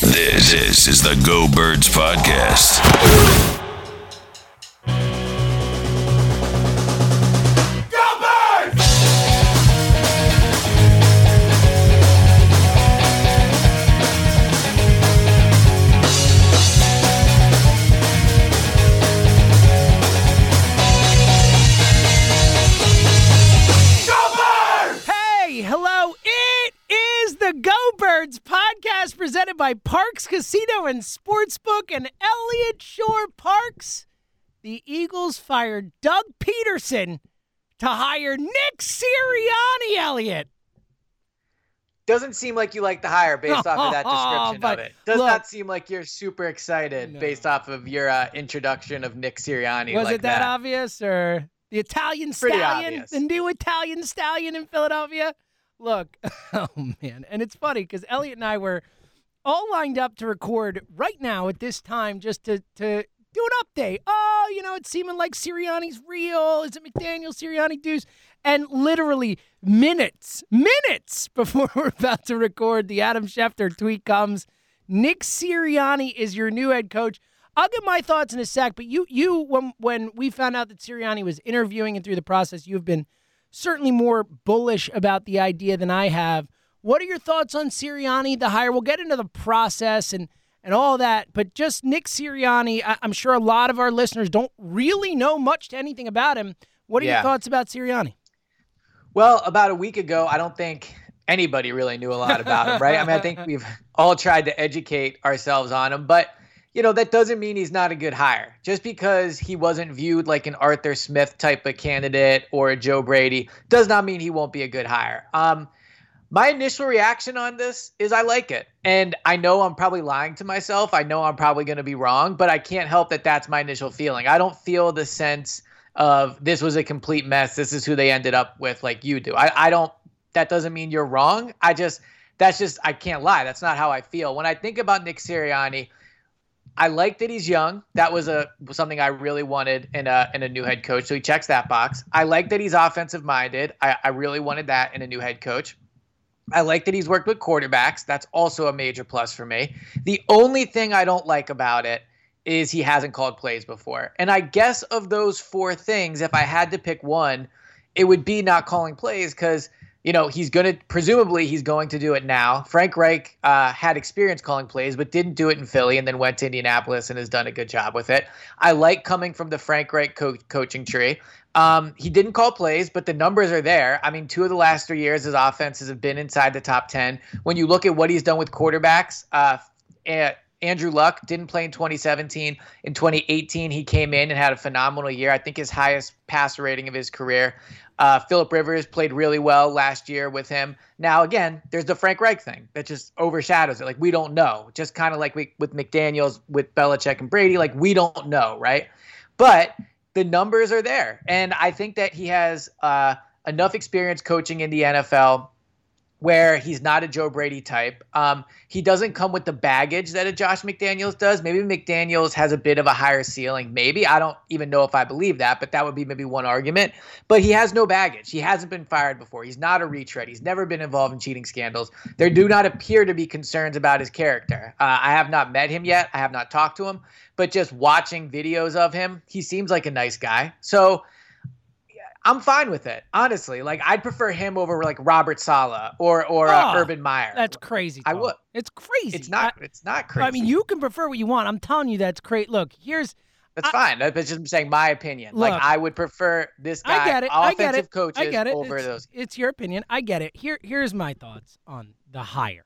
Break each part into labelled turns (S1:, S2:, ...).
S1: This, is the Go Birds Podcast.
S2: By Parx Casino and Sportsbook and Elliott Shore Parks. The Eagles fired Doug Pederson to hire Nick Sirianni, Elliott.
S3: Doesn't seem like you like the hire based off of that description
S2: But
S3: of it. Does
S2: look-
S3: not seem like you're super excited based off of your uh, introduction of Nick Sirianni.
S2: Was
S3: like
S2: it that, obvious or the Italian
S3: Pretty
S2: stallion,
S3: obvious.
S2: the new Italian stallion in Philadelphia? Look, oh man, and it's funny because Elliot and I were all lined up to record right now at this time just to to do an update. Oh, you know, it's seeming like Sirianni's real. Is it McDaniel Sirianni Deuce? And literally minutes, minutes before we're about to record, the Adam Schefter tweet comes. Nick Sirianni is your new head coach. I'll get my thoughts in a sec, but you, you, when when we found out that Sirianni was interviewing and through the process, you've been certainly more bullish about the idea than I have. What are your thoughts on Sirianni, the hire? We'll get into the process and and all that, but just Nick Sirianni, I, I'm sure a lot of our listeners don't really know much to anything about him. What are your thoughts about Sirianni?
S3: Well, about a week ago, I don't think anybody really knew a lot about him, right? I mean, I think we've all tried to educate ourselves on him, but you know, that doesn't mean he's not a good hire. Just because he wasn't viewed like an Arthur Smith type of candidate or a Joe Brady does not mean he won't be a good hire. Um, my initial reaction on this is I like it. And I know I'm probably lying to myself. I know I'm probably going to be wrong, but I can't help that that's my initial feeling. I don't feel the sense of this was a complete mess. This is who they ended up with, like you do. I, I don't, that doesn't mean you're wrong. I just, that's just, I can't lie. That's not how I feel. When I think about Nick Sirianni, I like that he's young. That was a something I really wanted in a in a new head coach. So he checks that box. I like that he's offensive minded. I, I really wanted that in a new head coach. I like that he's worked with quarterbacks. That's also a major plus for me. The only thing I don't like about it is he hasn't called plays before. And I guess of those four things, if I had to pick one, it would be not calling plays because you know he's going to presumably he's going to do it now. Frank Reich uh, had experience calling plays, but didn't do it in Philly, and then went to Indianapolis and has done a good job with it. I like coming from the Frank Reich co- coaching tree. Um, he didn't call plays, but the numbers are there. I mean, two of the last three years, his offenses have been inside the top 10. When you look at what he's done with quarterbacks, uh, Andrew Luck didn't play in 2017. In 2018, he came in and had a phenomenal year. I think his highest passer rating of his career. Uh, Philip Rivers played really well last year with him. Now, again, there's the Frank Reich thing that just overshadows it. Like, we don't know. Just kind of like we, with McDaniels, with Belichick and Brady, like, we don't know, right? But the numbers are there. And I think that he has uh, enough experience coaching in the NFL where he's not a Joe Brady type. Um, he doesn't come with the baggage that a Josh McDaniels does. Maybe McDaniels has a bit of a higher ceiling. Maybe I don't even know if I believe that, but that would be maybe one argument. But he has no baggage. He hasn't been fired before. He's not a retread. He's never been involved in cheating scandals. There do not appear to be concerns about his character. Uh, I have not met him yet. I have not talked to him, but just watching videos of him, he seems like a nice guy. So I'm fine with it, honestly. Like I'd prefer him over like Robert Saleh or or uh,
S2: Oh,
S3: Urban Meyer.
S2: That's crazy.
S3: I would.
S2: It's crazy.
S3: It's not.
S2: I,
S3: it's not crazy.
S2: I mean, you can prefer what you want. I'm telling you, that's great. Look, here's
S3: That's
S2: I-
S3: fine. That's just saying my opinion.
S2: Look,
S3: like I would prefer this guy,
S2: I get it. I get it.
S3: coaches
S2: I get it.
S3: over
S2: it's,
S3: those.
S2: It's your opinion. I get it. Here, here's my thoughts on the hire.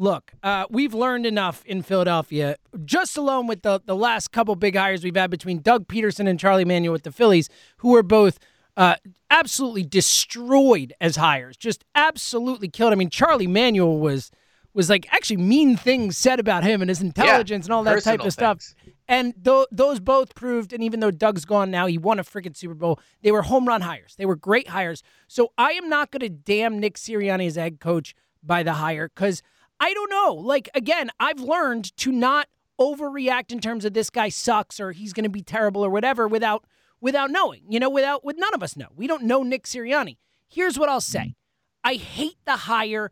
S2: Look, uh, we've learned enough in Philadelphia, just alone with the the last couple big hires we've had between Doug Pederson and Charlie Manuel with the Phillies, who were both uh, absolutely destroyed as hires, just absolutely killed. I mean, Charlie Manuel was was like actually mean things said about him and his intelligence and all that type of stuff. And th- those both proved, and even though Doug's gone now, he won a freaking Super Bowl. They were home run hires. They were great hires. So I am not going to damn Nick Sirianni as head coach by the hire because I don't know. Like, again, I've learned to not overreact in terms of this guy sucks or he's going to be terrible or whatever without without knowing. You know, without with none of us know. We don't know Nick Sirianni. Here's what I'll say. I hate the hire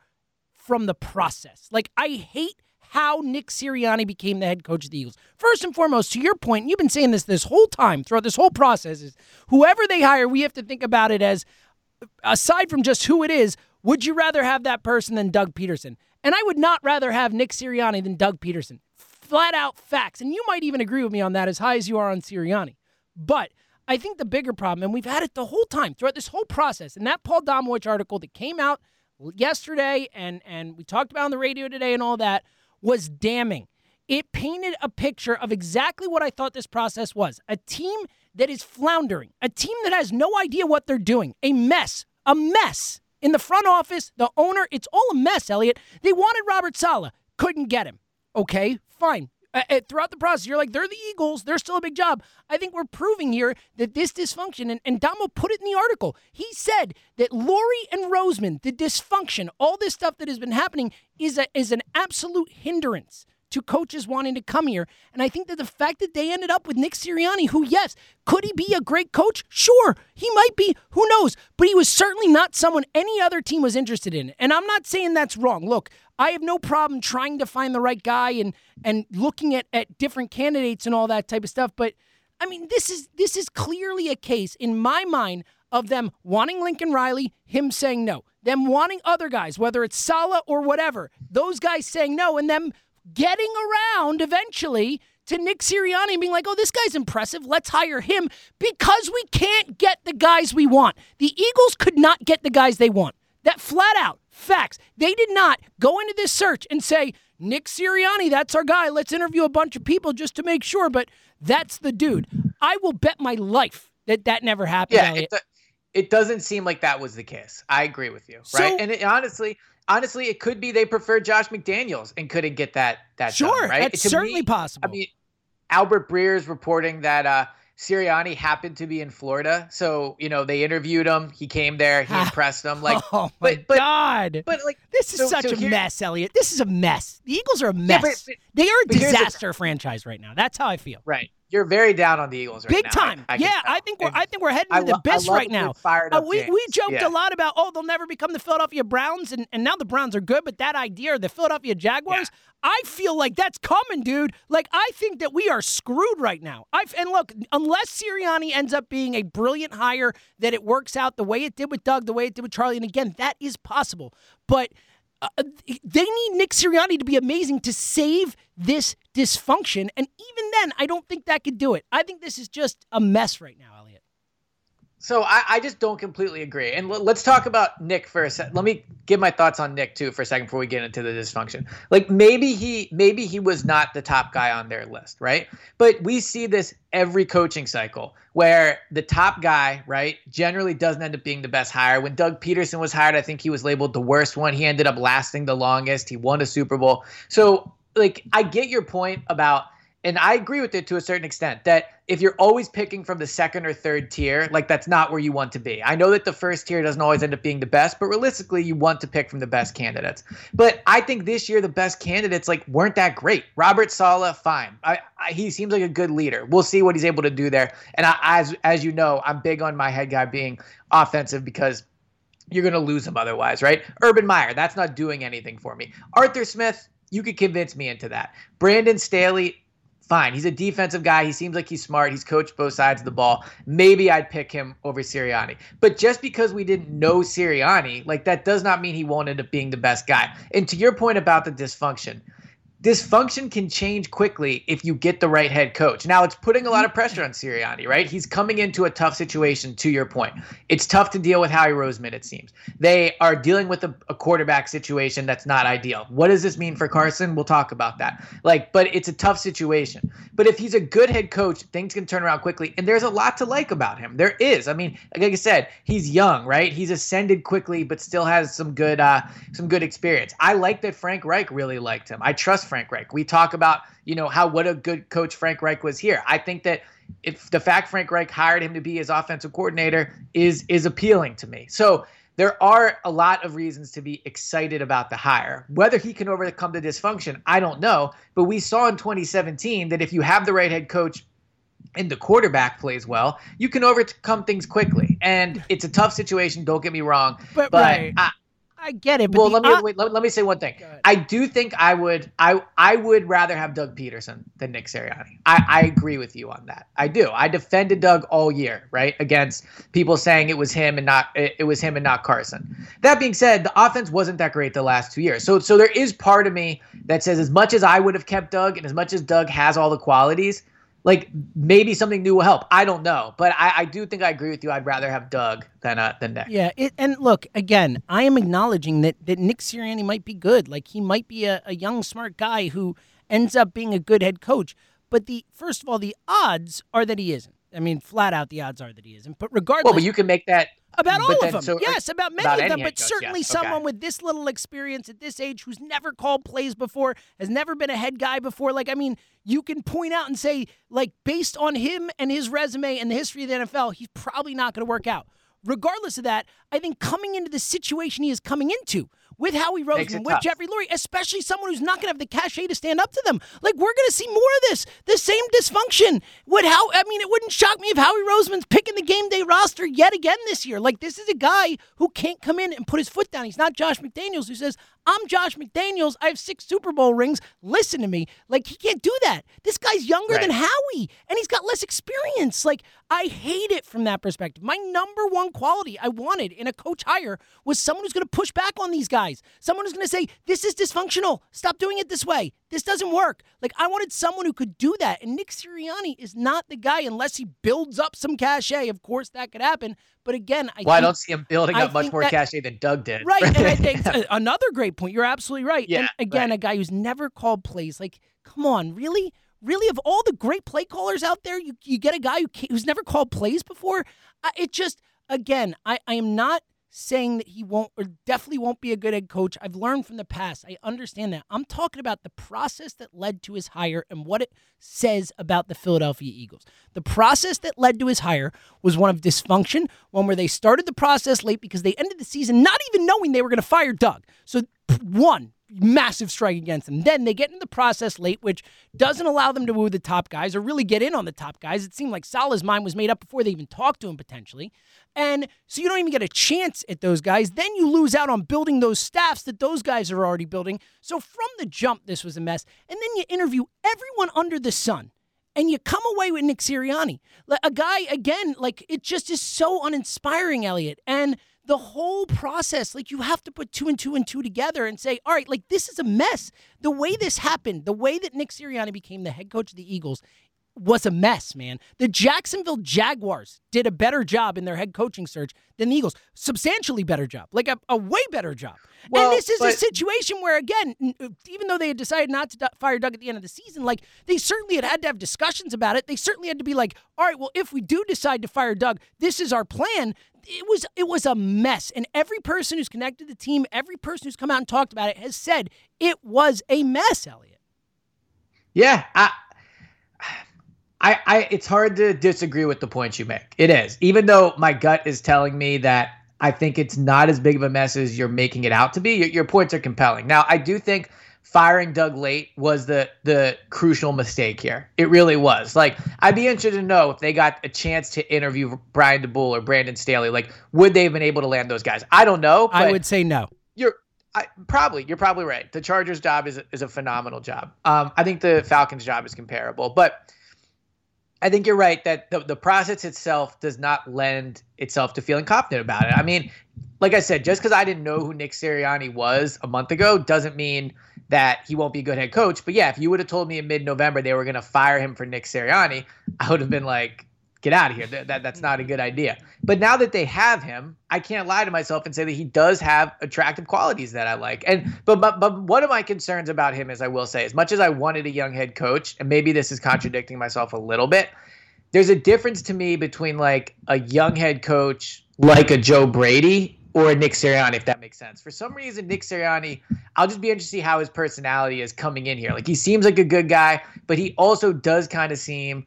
S2: from the process. Like I hate how Nick Sirianni became the head coach of the Eagles. First and foremost, to your point, you've been saying this this whole time throughout this whole process is whoever they hire, we have to think about it as aside from just who it is, would you rather have that person than Doug Pederson? And I would not rather have Nick Sirianni than Doug Pederson. Flat out facts. And you might even agree with me on that as high as you are on Sirianni. But I think the bigger problem, and we've had it the whole time throughout this whole process, and that Paul Domowitch article that came out yesterday and, and we talked about on the radio today and all that was damning. It painted a picture of exactly what I thought this process was a team that is floundering, a team that has no idea what they're doing, a mess, a mess. In the front office, the owner, it's all a mess, Elliot. They wanted Robert Saleh, couldn't get him. Okay, fine. Uh, uh, throughout the process, you're like, they're the Eagles. They're still a big job. I think we're proving here that this dysfunction, and, and Damo put it in the article. He said that Lurie and Roseman, the dysfunction, all this stuff that has been happening is, a, is an absolute hindrance to coaches wanting to come here. And I think that the fact that they ended up with Nick Sirianni, who, yes, could he be a great coach? Sure, he might be. Who knows? But he was certainly not someone any other team was interested in. And I'm not saying that's wrong. Look, I have no problem trying to find the right guy and and looking at, at different candidates and all that type of stuff. But I mean, this is this is clearly a case in my mind of them wanting Lincoln Riley, him saying no, them wanting other guys, whether it's Saleh or whatever, those guys saying no, and them getting around eventually to Nick Sirianni being like, oh, this guy's impressive. Let's hire him because we can't get the guys we want. The Eagles could not get the guys they want. That flat out facts. They did not go into this search and say, Nick Sirianni, that's our guy. Let's interview a bunch of people just to make sure, but that's the dude. I will bet my life that that never happened.
S3: Yeah, it, do- it doesn't seem like that was the case. I agree with you,
S2: So-
S3: right? and it, honestly, honestly, it could be they preferred Josh McDaniels and couldn't get that that
S2: Sure,
S3: done, right?
S2: that's
S3: To
S2: certainly
S3: me,
S2: possible.
S3: I mean, Albert Breer is reporting that uh, Sirianni happened to be in Florida, so you know they interviewed him. He came there, he impressed them. Like,
S2: oh my
S3: but- but-
S2: God.
S3: but like
S2: this is
S3: so-
S2: such
S3: so
S2: a
S3: here-
S2: mess, Elliot. This is a mess. The Eagles are a
S3: Yeah,
S2: mess.
S3: but- but-
S2: they are a disaster franchise right now. That's how I feel.
S3: right, you're very down on the Eagles right
S2: Big
S3: now.
S2: time.
S3: I, I
S2: yeah. I think we're I think we're heading
S3: I
S2: to the
S3: lo- I
S2: abyss
S3: love
S2: right now.
S3: fired
S2: Uh,
S3: up
S2: we
S3: James.
S2: we joked
S3: Yeah.
S2: a lot about oh they'll never become the Philadelphia Browns and, and now the Browns are good, but that idea of the Philadelphia Jaguars, I feel like that's coming, dude. Like I think that we are screwed right now. I and look, unless Sirianni ends up being a brilliant hire, that it works out the way it did with Doug, the way it did with Charlie, and again that is possible, but. Uh, they need Nick Sirianni to be amazing to save this dysfunction. And even then, I don't think that could do it. I think this is just a mess right now, Elliot.
S3: So I, I just don't completely agree. And l- let's talk about Nick for a sec. Let me give my thoughts on Nick too for a second before we get into the dysfunction. Like maybe he maybe he was not the top guy on their list, right? But we see this every coaching cycle where the top guy, right, generally doesn't end up being the best hire. When Doug Pederson was hired, I think he was labeled the worst one. He ended up lasting the longest. He won a Super Bowl. So like I get your point about and I agree with it to a certain extent that if you're always picking from the second or third tier, like that's not where you want to be. I know that the first tier doesn't always end up being the best, but realistically, you want to pick from the best candidates. But I think this year the best candidates like weren't that great. Robert Saleh, fine. I, I, he seems like a good leader. We'll see what he's able to do there. And I, as as you know, I'm big on my head guy being offensive because you're going to lose him otherwise, right? Urban Meyer, that's not doing anything for me. Arthur Smith, you could convince me into that. Brandon Staley, fine. He's a defensive guy. He seems like he's smart. He's coached both sides of the ball. Maybe I'd pick him over Sirianni. But just because we didn't know Sirianni, like that does not mean he won't end up being the best guy. And to your point about the dysfunction, dysfunction can change quickly if you get the right head coach. Now, it's putting a lot of pressure on Sirianni, right? He's coming into a tough situation, to your point. It's tough to deal with Howie Roseman, it seems. They are dealing with a, a, quarterback situation that's not ideal. What does this mean for Carson? We'll talk about that. Like, but it's a tough situation. But if he's a good head coach, things can turn around quickly. And there's a lot to like about him. There is. I mean, like I said, he's young, right? He's ascended quickly, but still has some good uh some good experience. I like that Frank Reich really liked him. I trust Frank Reich. We talk about, you know, how what a good coach Frank Reich was here. I think that if the fact Frank Reich hired him to be his offensive coordinator is is appealing to me. So there are a lot of reasons to be excited about the hire. Whether he can overcome the dysfunction, I don't know. But we saw in 2017 that if you have the right head coach and the quarterback plays well, you can overcome things quickly. And it's a tough situation. Don't get me wrong,
S2: but,
S3: but
S2: right. I, I get it.
S3: well, let me wait, let, let, me say one thing. I do think I would I I would rather have Doug Pederson than Nick Sirianni. I, I agree with you on that. I do. I defended Doug all year, right, against people saying it was him and not it, it was him and not Carson. That being said, the offense wasn't that great the last two years. So so there is part of me that says as much as I would have kept Doug and as much as Doug has all the qualities, like maybe something new will help. I don't know, but I, I do think I agree with you. I'd rather have Doug than uh, than Nick.
S2: Yeah, it, and look again, I am acknowledging that that Nick Sirianni might be good. Like he might be a, a young, smart guy who ends up being a good head coach. But the first of all, the odds are that he isn't. I mean, flat out, the odds are that he isn't. But regardless,
S3: well, but you can make that
S2: about all of them. So, yes, about many about of them, but certainly yes. someone okay. with this little experience at this age who's never called plays before, has never been a head guy before. Like, I mean, you can point out and say, like, based on him and his resume and the history of the NFL, he's probably not going to work out. Regardless of that, I think coming into the situation he is coming into, with Howie Roseman, with tough. Jeffrey Lurie, especially someone who's not going to have the cachet to stand up to them. Like we're going to see more of this, the same dysfunction. Would how? I mean, it wouldn't shock me if Howie Roseman's picking the game day roster yet again this year. Like this is a guy who can't come in and put his foot down. He's not Josh McDaniels who says, "I'm Josh McDaniels. I have six Super Bowl rings. Listen to me." Like he can't do that. This guy's younger right. than Howie, and he's got less experience. Like I hate it from that perspective. My number one quality I wanted in a coach hire was someone who's going to push back on these guys Someone who's going to say, this is dysfunctional. Stop doing it this way. This doesn't work. Like, I wanted someone who could do that. And Nick Sirianni is not the guy unless he builds up some cachet. Of course, that could happen. But again, I
S3: well,
S2: think,
S3: I don't see him building up much more that, cachet than Doug did.
S2: Right. and I think another great point. You're absolutely right. Yeah, and again, right. a guy who's never called plays. Like, come on, really? Really, of all the great play callers out there, you, you get a guy who who's never called plays before? Uh, it just, again, I, I am not – saying that he won't or definitely won't be a good head coach. I've learned from the past. I understand that. I'm talking about the process that led to his hire and what it says about the Philadelphia Eagles. The process that led to his hire was one of dysfunction, one where they started the process late because they ended the season not even knowing they were going to fire Doug. So one, massive strike against them. Then they get in the process late, which doesn't allow them to woo the top guys or really get in on the top guys. It seemed like Saleh's mind was made up before they even talked to him potentially. And so you don't even get a chance at those guys. Then you lose out on building those staffs that those guys are already building. So from the jump, this was a mess. And then you interview everyone under the sun. And you come away with Nick Sirianni, a guy again. Like it just is so uninspiring, Elliot. And the whole process, like you have to put two and two and two together and say, all right, like this is a mess. The way this happened, the way that Nick Sirianni became the head coach of the Eagles was a mess, man. The Jacksonville Jaguars did a better job in their head coaching search than the Eagles. Substantially better job, like a, a way better job. Well, and this is but, a situation where, again, even though they had decided not to fire Doug at the end of the season, like they certainly had had to have discussions about it. They certainly had to be like, all right, well, if we do decide to fire Doug, this is our plan. It was it was a mess, and every person who's connected to the team, every person who's come out and talked about it, has said it was a mess, Elliot.
S3: Yeah, I I, I it's hard to disagree with the points you make. It is. Even though my gut is telling me that I think it's not as big of a mess as you're making it out to be. Your, your points are compelling. Now, I do think firing Doug Late was the the crucial mistake here. It really was. Like, I'd be interested to know if they got a chance to interview Brian Daboll or Brandon Staley. Like, would they have been able to land those guys? I don't know.
S2: I would say no.
S3: You're I, probably you're probably right. The Chargers' job is is a phenomenal job. Um, I think the Falcons' job is comparable, but I think you're right that the, the process itself does not lend itself to feeling confident about it. I mean, like I said, just because I didn't know who Nick Sirianni was a month ago doesn't mean that he won't be a good head coach. But yeah, if you would have told me in mid November they were going to fire him for Nick Sirianni, I would have been like, get out of here. That, that, that's not a good idea. But now that they have him, I can't lie to myself and say that he does have attractive qualities that I like. And but but but one of my concerns about him is I will say, as much as I wanted a young head coach, and maybe this is contradicting myself a little bit, there's a difference to me between like a young head coach like a Joe Brady or a Nick Sirianni, if that makes sense. For some reason, Nick Sirianni, I'll just be interested to see how his personality is coming in here. Like he seems like a good guy, but he also does kind of seem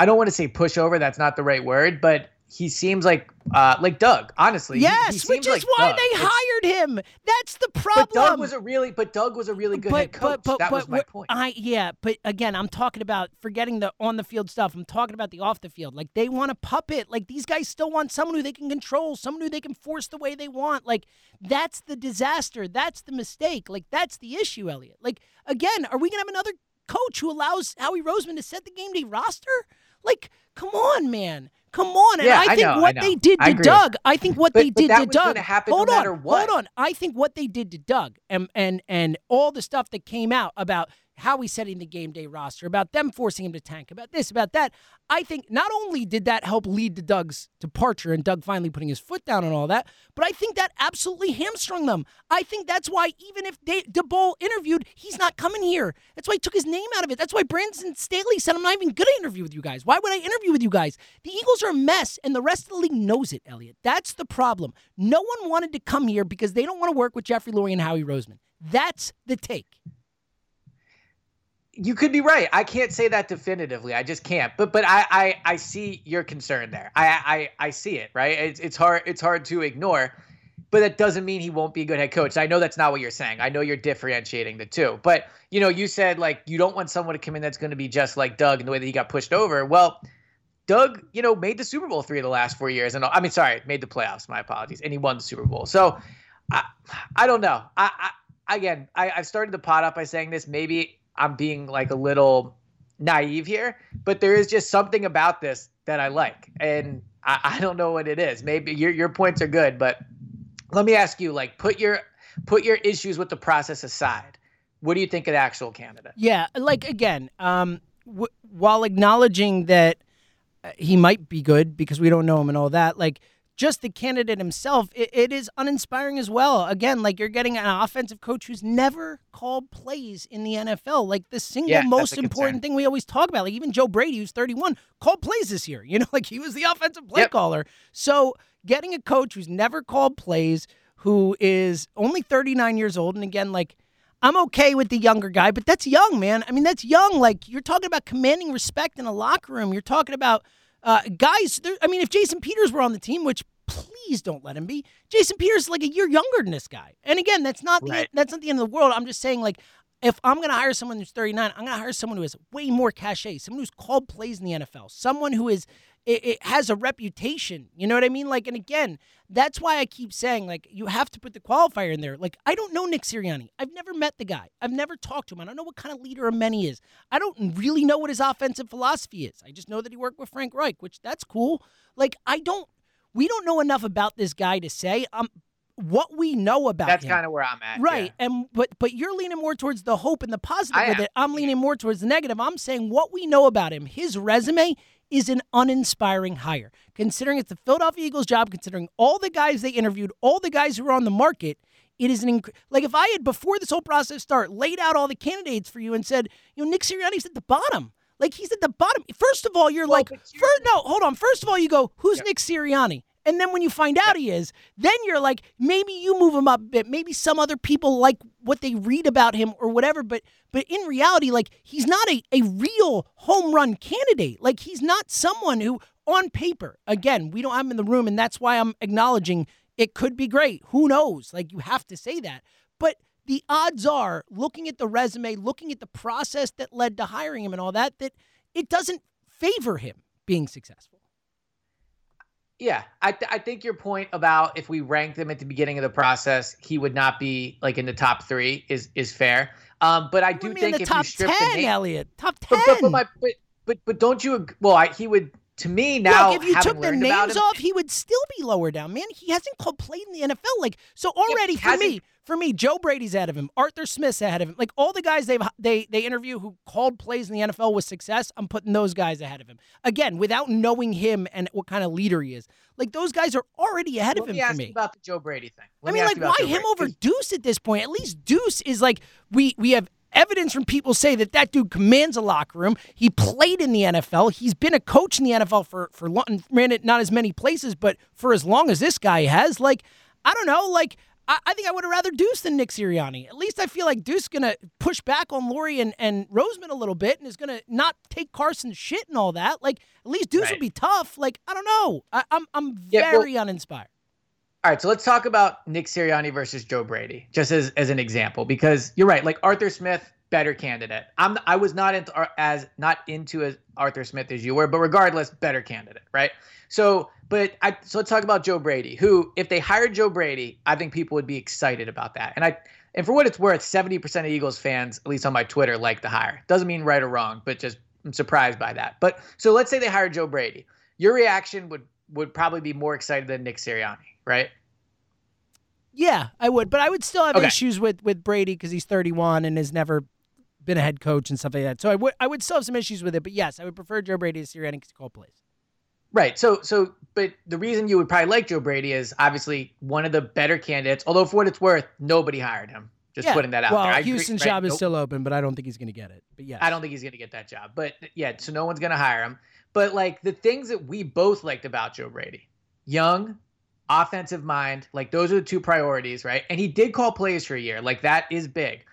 S3: I don't want to say pushover, that's not the right word, but he seems like uh, like Doug, honestly.
S2: Yes,
S3: he,
S2: he which is
S3: like
S2: why
S3: Doug.
S2: they
S3: It's-
S2: hired him. That's the problem.
S3: But Doug was a really, but Doug was a really good head coach. that was my point.
S2: I yeah, but again, I'm talking about forgetting the on the field stuff. I'm talking about the off the field. Like they want a puppet. Like these guys still want someone who they can control, someone who they can force the way they want. Like that's the disaster. That's the mistake. Like that's the issue, Elliot. Like again, are we gonna have another coach who allows Howie Roseman to set the game day roster? Like, come on, man. Come on. And
S3: Yeah,
S2: I
S3: I
S2: think
S3: know,
S2: what
S3: know.
S2: they did to
S3: agree.
S2: Doug, I think what
S3: But-
S2: they did to Doug.
S3: gonna no
S2: hold on, hold on. I think what they did to Doug and and and all the stuff that came out about how he's setting the game day roster, about them forcing him to tank, about this, about that. I think not only did that help lead to Doug's departure and Doug finally putting his foot down and all that, but I think that absolutely hamstrung them. I think that's why even if they, interviewed, he's not coming here. That's why he took his name out of it. That's why Brandon Staley said, I'm not even going to interview with you guys. Why would I interview with you guys? The Eagles are a mess, and the rest of the league knows it, Elliot. That's the problem. No one wanted to come here because they don't want to work with Jeffrey Lurie and Howie Roseman. That's the take.
S3: You could be right. I can't say that definitively. I just can't. But but I I, I see your concern there. I, I I see it. Right. It's it's hard it's hard to ignore. But that doesn't mean he won't be a good head coach. I know that's not what you're saying. I know you're differentiating the two. But you know, you said like you don't want someone to come in that's going to be just like Doug in the way that he got pushed over. Well, Doug, you know, made the Super Bowl three of the last four years, and I mean, sorry, made the playoffs. My apologies, and he won the Super Bowl. So, I, I don't know. I, I again, I, I've started the pot up by saying this. Maybe I'm being like a little naive here, but there is just something about this that I like, and I, I don't know what it is. Maybe your your points are good, but let me ask you: like, put your put your issues with the process aside. What do you think of the actual candidate?
S2: Yeah, like again, um, w- while acknowledging that uh, he might be good because we don't know him and all that, like just the candidate himself, it, it is uninspiring as well. Again, like you're getting an offensive coach who's never called plays in the NFL. Like the single
S3: Yeah,
S2: most important thing we always talk about, like even Joe Brady, who's 31, called plays this year. You know, like he was the offensive play
S3: Yep.
S2: caller. So getting a coach who's never called plays, who is only 39 years old, and again, like I'm okay with the younger guy, but that's young, man. I mean, that's young. Like you're talking about commanding respect in a locker room. You're talking about uh, guys. I mean, if Jason Peters were on the team, which please don't let him be. Jason Peters is like a year younger than this guy. And again, that's not the
S3: Right.
S2: that's not the end of the world. I'm just saying, like, if I'm going to hire someone who's 39, I'm going to hire someone who has way more cachet, someone who's called plays in the NFL, someone who is it, it has a reputation. You know what I mean? Like, and again, that's why I keep saying, like, you have to put the qualifier in there. Like, I don't know Nick Sirianni. I've never met the guy. I've never talked to him. I don't know what kind of leader of men he is. I don't really know what his offensive philosophy is. I just know that he worked with Frank Reich, which that's cool. Like, I don't. We don't know enough about this guy to say. Um, what we know about
S3: That's kind of where I'm at.
S2: Right.
S3: yeah.
S2: And but but you're leaning more towards the hope and the positive
S3: I
S2: with
S3: am.
S2: it. I'm leaning more towards the negative. I'm saying what we know about him, his resume is an uninspiring hire. Considering it's the Philadelphia Eagles job, considering all the guys they interviewed, all the guys who are on the market, it is an inc- like if I had before this whole process start laid out all the candidates for you and said, you know, Nick Sirianni's at the bottom. Like he's at the bottom. First of all, you're
S3: Well,
S2: like,
S3: here's
S2: first, no, hold on. First of all, you go, who's Nick Sirianni? And then when you find out he is, then you're like, maybe you move him up a bit. Maybe some other people like what they read about him or whatever. But but in reality, like he's not a, a real home run candidate. Like he's not someone who, on paper, again, we don't him in the room, and that's why I'm acknowledging it could be great. Who knows? Like you have to say that. But the odds are, looking at the resume, looking at the process that led to hiring him and all that, that it doesn't favor him being successful.
S3: Yeah, I, th- I think your point about if we ranked him at the beginning of the process, he would not be like in the top three is is fair. Um, but I do think
S2: the
S3: if
S2: top
S3: you strip
S2: 10,
S3: the name,
S2: Elliot, top 10.
S3: but, but, but, my, but, but but don't you? Well, I, he would to me now.
S2: Look, if you took the names
S3: him-
S2: off, he would still be lower down, man. He hasn't called played in the NFL. Like so already for me, for me, Joe Brady's ahead of him, Arthur Smith's ahead of him. Like all the guys they've they they interview who called plays in the NFL with success, I'm putting those guys ahead of him. Again, without knowing him and what kind of leader he is. Like those guys are already ahead
S3: Let
S2: of him
S3: me
S2: for
S3: ask
S2: me.
S3: about the Joe Brady thing. Let
S2: I mean,
S3: ask
S2: like, why him
S3: Brady.
S2: over Deuce at this point? At least Deuce is like we we have evidence from people say that that dude commands a locker room. He played in the NFL. He's been a coach in the NFL for for long, granted not as many places, but for as long as this guy has. Like, I don't know, like. I I think I would have rather Deuce than Nick Sirianni. At least I feel like Deuce is gonna push back on Lurie and, and Roseman a little bit and is gonna not take Carson's shit and all that. Like at least Deuce
S3: Right.
S2: would be tough. Like I don't know. I, I'm I'm
S3: Yeah, well-
S2: very uninspired.
S3: All right, so let's talk about Nick Sirianni versus Joe Brady, just as as an example, because you're right. Like Arthur Smith, better candidate. I'm I was not into as not into as Arthur Smith as you were, but regardless, better candidate, right? So, but I so let's talk about Joe Brady, who if they hired Joe Brady, I think people would be excited about that. And I and for what it's worth, 70% of Eagles fans, at least on my Twitter, like the hire. Doesn't mean right or wrong, but just I'm surprised by that. But so let's say they hired Joe Brady. Your reaction would would probably be more excited than Nick Sirianni, right?
S2: Yeah, I would, but I would still have
S3: Okay.
S2: issues with with Brady because he's 31 and has never been a head coach and stuff like that. So I would I would still have some issues with it. But yes, I would prefer Joe Brady to Sirianni to call plays.
S3: Right. So so but the reason you would probably like Joe Brady is obviously one of the better candidates, although for what it's worth, nobody hired him. Just
S2: yeah.
S3: putting that out
S2: well,
S3: there. I agree,
S2: Houston's
S3: right?
S2: job is
S3: Nope.
S2: still open, but I don't think he's going to get it. But yeah,
S3: I don't think he's going to get that job. But yeah, so no one's going to hire him. But like the things that we both liked about Joe Brady, young, offensive mind, like those are the two priorities, right? And he did call plays for a year. Like that is big.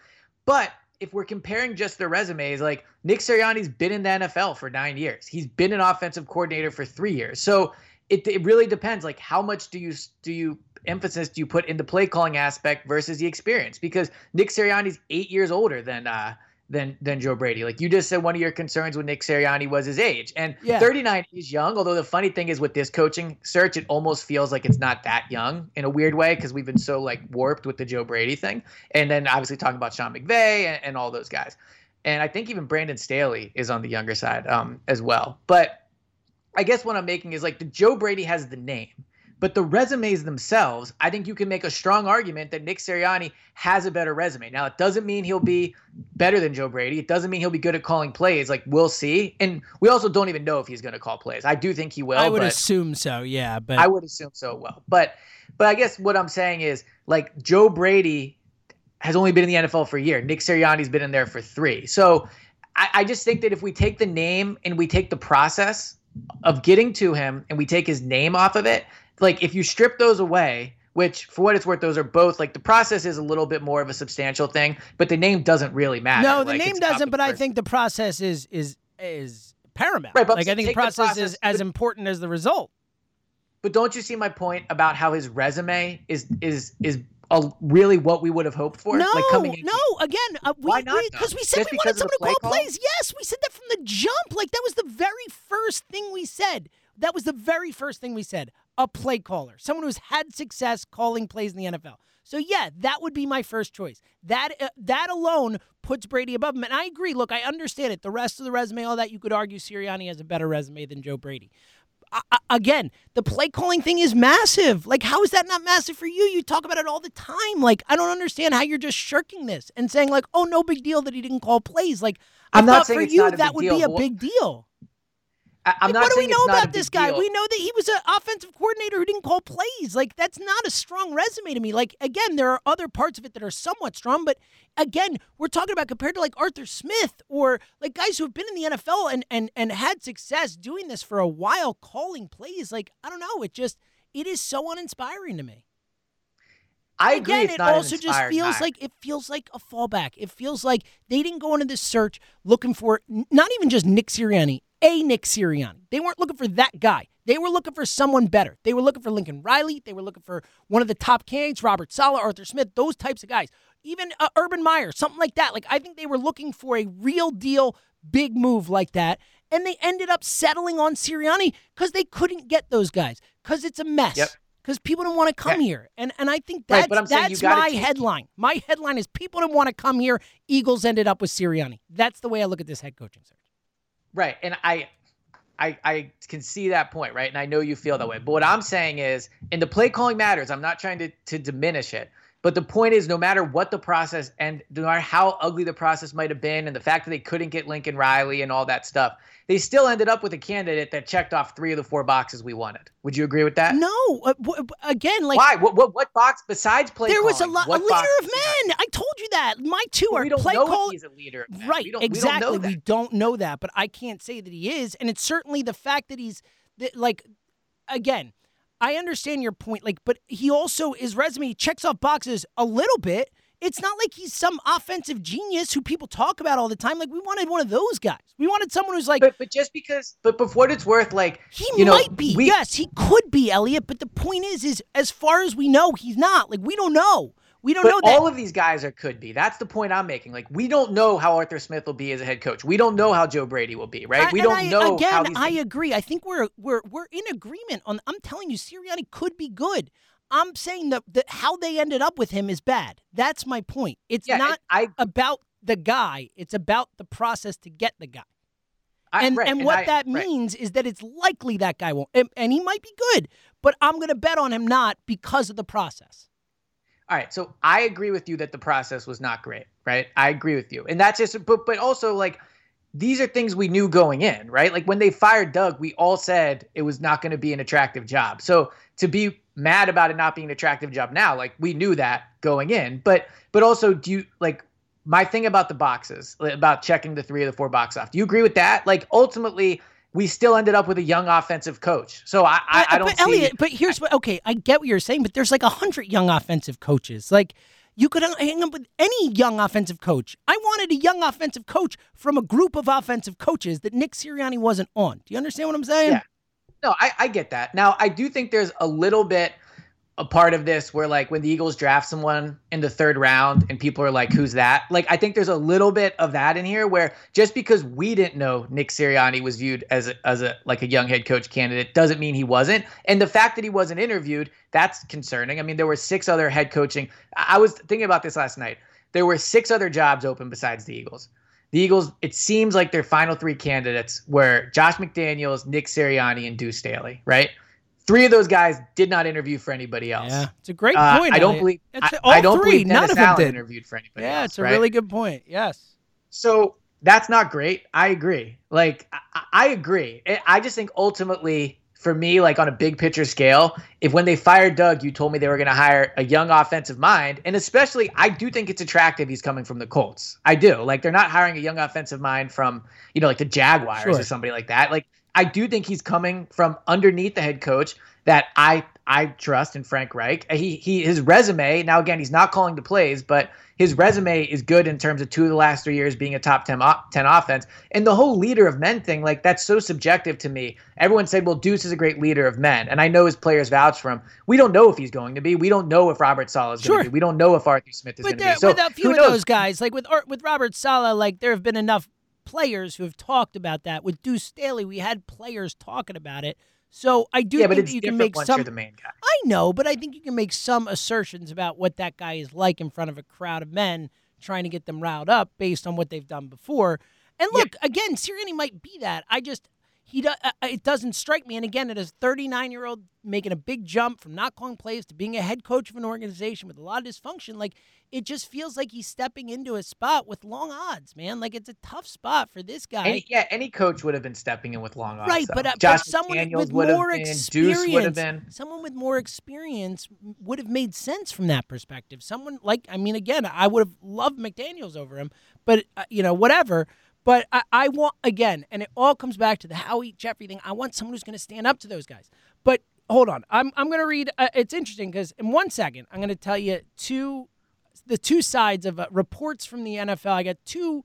S3: But if we're comparing just their resumes, like Nick Sirianni's been in the NFL for nine years. He's been an offensive coordinator for three years. So it, it really depends. Like how much do you do you emphasis do you put in the play calling aspect versus the experience? Because Nick Sirianni's eight years older than uh than than Joe Brady. Like you just said, one of your concerns with Nick Sirianni was his age, and
S2: Yeah.
S3: 39 is young. Although the funny thing is with this coaching search, it almost feels like it's not that young in a weird way because we've been so like warped with the Joe Brady thing, and then obviously talking about Sean McVay and, and all those guys. And I think even Brandon Staley is on the younger side um, as well. But I guess what I'm making is like the Joe Brady has the name, but the resumes themselves, I think you can make a strong argument that Nick Sirianni has a better resume. Now, it doesn't mean he'll be better than Joe Brady. It doesn't mean he'll be good at calling plays. Like we'll see, and we also don't even know if he's going to call plays. I do think he will.
S2: I would assume so. Yeah, but
S3: I would assume so. Well, but but I guess what I'm saying is like Joe Brady has only been in the NFL for a year. Nick Sirianni's been in there for three. So I, I just think that if we take the name and we take the process of getting to him and we take his name off of it, like if you strip those away, which for what it's worth, those are both like the process is a little bit more of a substantial thing, but the name doesn't really matter.
S2: no, the
S3: Like,
S2: name doesn't. But I think the process is is is paramount.
S3: Right, but
S2: like I think the
S3: take the
S2: process,
S3: process-
S2: is as
S3: but-
S2: important as the result.
S3: But don't you see my point about how his resume is is is a, really what we would have hoped for?
S2: No,
S3: like coming in,
S2: no. Again, uh, we
S3: Why not,
S2: because
S3: though?
S2: we said
S3: Just
S2: we wanted someone to
S3: play
S2: call? plays. Yes, we said that from the jump. Like that was the very first thing we said. That was the very first thing we said. A play caller, someone who's had success calling plays in the NFL. So yeah, that would be my first choice. That uh, that alone puts Brady above him. And I agree. Look, I understand it. The rest of the resume, all that, you could argue Sirianni has a better resume than Joe Brady. I- I- again, the play calling thing is massive. Like, how is that not massive for you? You talk about it all the time. Like, I don't understand how you're just shirking this and saying like, "Oh, no big deal that he didn't call plays." Like, I
S3: I'm not
S2: thought
S3: saying
S2: for
S3: it's
S2: you
S3: not a
S2: that would
S3: deal,
S2: be a big deal.
S3: I, I'm
S2: Like,
S3: not
S2: what do we know
S3: it's not a
S2: about this guy?
S3: deal.
S2: We know that he was an offensive coordinator who didn't call plays. Like, that's not a strong resume to me. Like, again, there are other parts of it that are somewhat strong, but again, we're talking about compared to like Arthur Smith or like guys who have been in the NFL and and and had success doing this for a while, calling plays. Like, I don't know, it just it is so uninspiring to me.
S3: I agree.
S2: Again, it also just feels
S3: hire.
S2: like it feels like a fallback. It feels like they didn't go into this search looking for not even just Nick Sirianni, a Nick Sirianni. They weren't looking for that guy. They were looking for someone better. They were looking for Lincoln Riley. They were looking for one of the top candidates, Robert Saleh, Arthur Smith, those types of guys. Even uh, Urban Meyer, something like that. Like I think they were looking for a real deal big move like that. And they ended up settling on Sirianni because they couldn't get those guys because it's a mess.
S3: Yep.
S2: Because people don't want to come here, and and I think
S3: Right,
S2: that's
S3: but I'm saying you
S2: that's my
S3: take-
S2: headline. My headline is people didn't want to come here. Eagles ended up with Sirianni. That's the way I look at this head coaching search.
S3: Right. And I I I can see that point, right? And I know you feel that way. But what I'm saying is, and the play calling matters. I'm not trying to to diminish it. But the point is, no matter what the process and no matter how ugly the process might have been, and the fact that they couldn't get Lincoln Riley and all that stuff, they still ended up with a candidate that checked off three of the four boxes we wanted. Would you agree with that?
S2: No, uh, w- again, like
S3: Why? What, what what box besides play?
S2: there was a
S3: calling,
S2: lot, a leader of
S3: did you not-
S2: men. I told you that. My two
S3: But
S2: are
S3: we don't
S2: play
S3: know
S2: call.
S3: he's a leader. Of men.
S2: Right,
S3: We don't,
S2: exactly.
S3: We don't know that.
S2: We don't know that, but I can't say that he is, and it's certainly the fact that he's that, like, again, I understand your point, like, but he also his resume checks off boxes a little bit. It's not like he's some offensive genius who people talk about all the time. Like we wanted one of those guys. We wanted someone who's like
S3: But but just because, but for what it's worth, like
S2: he
S3: you know,
S2: might be.
S3: we-
S2: yes, he could be Elliot. But the point is, is as far as we know, he's not. Like we don't know. We don't
S3: But
S2: know that.
S3: all of these guys are could be. That's the point I'm making. Like we don't know how Arthur Smith will be as a head coach. We don't know how Joe Brady will be, right?
S2: I-
S3: we don't
S2: I,
S3: know
S2: Again, I
S3: things-
S2: agree. I think we're we're we're in agreement on. I'm telling you, Sirianni could be good. I'm saying that, that how they ended up with him is bad. That's my point. It's
S3: Yeah,
S2: not
S3: I-
S2: about the guy. It's about the process to get the guy.
S3: I-
S2: and
S3: right,
S2: and what
S3: I-
S2: that
S3: right.
S2: means is that it's likely that guy won't. And, and he might be good, but I'm going to bet on him not because of the process.
S3: All right, so I agree with you that the process was not great, right? I agree with you, and that's just, but but also like these are things we knew going in, right? Like when they fired Doug, we all said it was not going to be an attractive job. So to be mad about it not being an attractive job now, like we knew that going in, but but also do you like my thing about the boxes about checking the three of the four box off? Do you agree with that? Like ultimately. We still ended up with a young offensive coach, so I, I, I don't
S2: but
S3: see.
S2: Elliot, but here's what. Okay, I get what you're saying, but there's like a hundred young offensive coaches. Like you could hang up with any young offensive coach. I wanted a young offensive coach from a group of offensive coaches that Nick Sirianni wasn't on. Do you understand what I'm saying?
S3: Yeah. No, I, I get that. Now, I do think there's a little bit a part of this where, like, when the Eagles draft someone in the third round and people are like, who's that? Like, I think there's a little bit of that in here where just because we didn't know Nick Sirianni was viewed as a, as a like a young head coach candidate doesn't mean he wasn't. And the fact that he wasn't interviewed, that's concerning. I mean, there were six other head coaching. I was thinking about this last night. There were six other jobs open besides the Eagles. The Eagles, it seems like their final three candidates were Josh McDaniels, Nick Sirianni, and Deuce Staley, right? Three of those guys did not interview for anybody else.
S2: Yeah, it's a great
S3: Uh,
S2: point.
S3: I don't believe
S2: It's-
S3: I,
S2: all
S3: I don't
S2: three.
S3: believe
S2: None of them
S3: Allen
S2: did.
S3: interviewed for anybody
S2: Yeah,
S3: else.
S2: it's a
S3: right?
S2: really good point. Yes.
S3: So that's not great. I agree. Like I, I agree. I- I just think ultimately for me, like on a big picture scale, if when they fired Doug, you told me they were going to hire a young offensive mind, and especially I do think it's attractive he's coming from the Colts. I do. Like they're not hiring a young offensive mind from you know like the Jaguars
S2: Sure.
S3: or somebody like that. Like I do think he's coming from underneath the head coach that I I trust in Frank Reich. He he his resume now again he's not calling the plays, but his resume is good in terms of two of the last three years being a top 10, o- 10 offense. And the whole leader of men thing, like that's so subjective to me. Everyone said, well, Deuce is a great leader of men. And I know his players vouch for him. We don't know if he's going to be. We don't know if Robert Saleh is going to be. We don't know if Arthur Smith is going to be. So
S2: with a few of those guys, like with with Robert Saleh, like there have been enough players who have talked about that. With Deuce Staley, we had players talking about it. So I do
S3: yeah,
S2: think you can make some.
S3: the main guy.
S2: I know, but I think you can make some assertions about what that guy is like in front of a crowd of men trying to get them riled up based on what they've done before. And
S3: Yeah.
S2: look, again, Sirianni might be that. I just he do, uh, it doesn't strike me. And again, it is 39 year old making a big jump from not calling plays to being a head coach of an organization with a lot of dysfunction. Like it just feels like he's stepping into a spot with long odds, man. Like it's a tough spot for this guy.
S3: Any, yeah, any coach would have been stepping in with long odds.
S2: Right,
S3: though.
S2: but, uh, but someone
S3: McDaniels
S2: with
S3: would have
S2: more
S3: been,
S2: experience,
S3: Deuce would have been.
S2: someone with more experience would have made sense from that perspective. Someone like, I mean, again, I would have loved McDaniel's over him, but uh, you know, whatever. But I, I want again, and it all comes back to the Howie Jeffrey thing. I want someone who's going to stand up to those guys. But hold on. I'm I'm gonna read. Uh, it's interesting because in one second I'm gonna tell you two, the two sides of uh, reports from the NFL. I got two.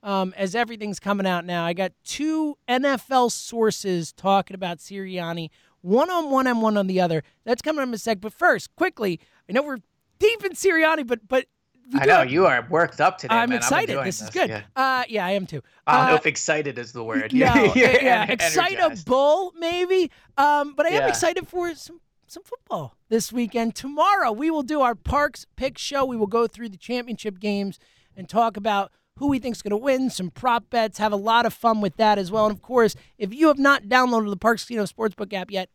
S2: Um, as everything's coming out now, I got two NFL sources talking about Sirianni, one on one and one on the other. That's coming up in a sec. But first, quickly, I know we're deep in Sirianni, but but
S3: I know you are worked up today.
S2: I'm
S3: man.
S2: excited.
S3: enjoying
S2: This is good.
S3: Yeah.
S2: Uh, yeah, I am too.
S3: I don't know
S2: Uh,
S3: if excited is the word.
S2: no,
S3: You're
S2: yeah, excitable maybe. Um, but I am
S3: Yeah.
S2: excited for some some football this weekend. Tomorrow we will do our Parx Pick Show. We will go through the championship games and talk about who we think is going to win, some prop bets, have a lot of fun with that as well. And of course, if you have not downloaded the Parx Casino Sportsbook app yet,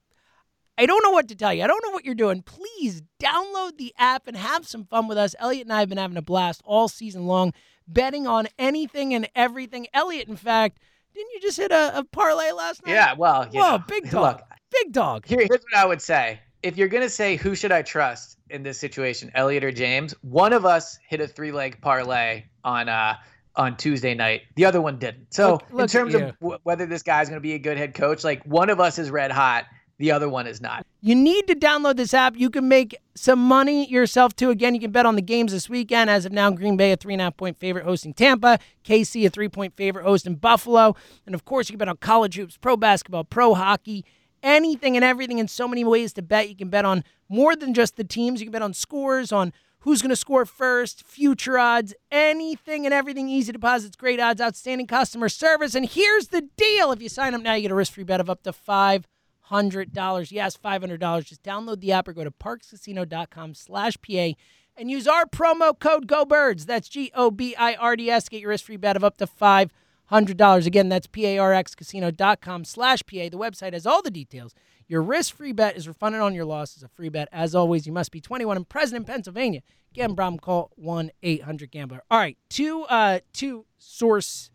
S2: I don't know what to tell you. I don't know what you're doing. Please download the app and have some fun with us. Elliot and I have been having a blast all season long, betting on anything and everything. Elliot, in fact, didn't you just hit a, a parlay last night?
S3: Yeah, well, you
S2: Whoa,
S3: know,
S2: big dog.
S3: Look,
S2: Big dog.
S3: Here, here's what I would say. If you're gonna say who should I trust in this situation, Elliot or James, one of us hit a three leg parlay on uh on Tuesday night. The other one didn't. So
S2: Look- look
S3: in terms of w- whether this guy's gonna be a good head coach, like one of us is red hot, the other one is not.
S2: You need to download this app. You can make some money yourself too. Again, you can bet on the games this weekend. As of now, Green Bay a three and a half point favorite hosting Tampa, KC a three point favorite hosting Buffalo, and of course you can bet on college hoops, pro basketball, pro hockey, anything and everything. In so many ways to bet. You can bet on more than just the teams. You can bet on scores, on who's going to score first, future odds, anything and everything. Easy deposits, great odds, outstanding customer service. And here's the deal: if you sign up now, you get a risk-free bet of up to five hundred dollars. Yes, five hundred dollars. Just download the app or go to parxcasino.com slash PA and use our promo code GoBirds. That's G O B I R D S. Get your risk free bet of up to five hundred dollars. Again, that's PARXcasino.com slash PA. The website has all the details. Your risk free bet is refunded on your loss as a free bet. As always, you must be 21 and present in Pennsylvania. Gambling problem, call 1 800 Gambler. All right, two, uh, two source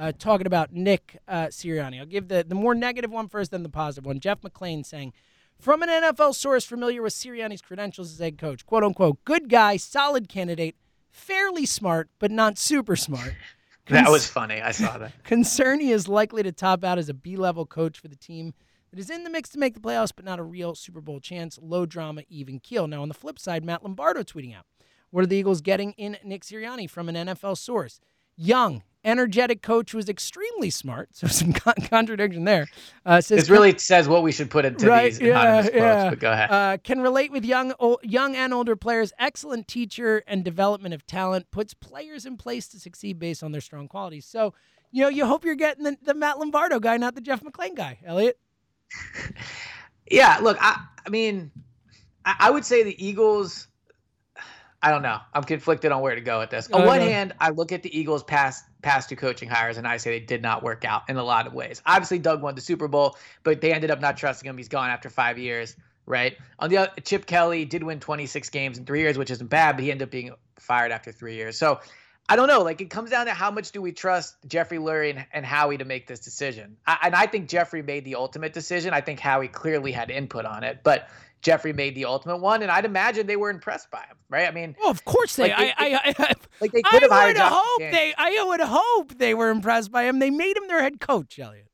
S2: uh, talking about Nick uh, Sirianni. I'll give the, the more negative one first, then the positive one. Jeff McLane saying, from an NFL source familiar with Sirianni's credentials as head coach, quote unquote, good guy, solid candidate, fairly smart, but not super smart.
S3: That was funny. I saw that.
S2: concern he is likely to top out as a B level coach for the team that is in the mix to make the playoffs, but not a real Super Bowl chance. Low drama, even keel. Now, on the flip side, Matt Lombardo tweeting out What are the Eagles getting in Nick Sirianni from an NFL source? Young, energetic coach was extremely smart. So, some con- contradiction there. Uh, says,
S3: This really says what we should put into these anonymous quotes. But go ahead.
S2: uh, can relate with young, ol young and older players. Excellent teacher and development of talent. Puts players in place to succeed based on their strong qualities. So, you know, you hope you're getting the, the Matt Lombardo guy, not the Jeff McLane guy, Elliot.
S3: Yeah, look, I, I mean, I, I would say the Eagles. I don't know. I'm conflicted on where to go with this. On
S2: Uh,
S3: one hand, I look at the Eagles' past past two coaching hires, and I say they did not work out in a lot of ways. Obviously, Doug won the Super Bowl, but they ended up not trusting him. He's gone after five years, right? On the other, Chip Kelly did win 26 games in three years, which isn't bad, but he ended up being fired after three years. So I don't know. Like it comes down to how much do we trust Jeffrey Lurie and, and Howie to make this decision. I, and I think Jeffrey made the ultimate decision. I think Howie clearly had input on it, but Jeffrey made the ultimate one, and I'd imagine they were impressed by him, right? I mean,
S2: Well, of course they.
S3: Like, they-
S2: I, I, I,
S3: like they
S2: I
S3: could have hired
S2: would hope they. I would hope they were impressed by him. They made him their head coach, Elliot.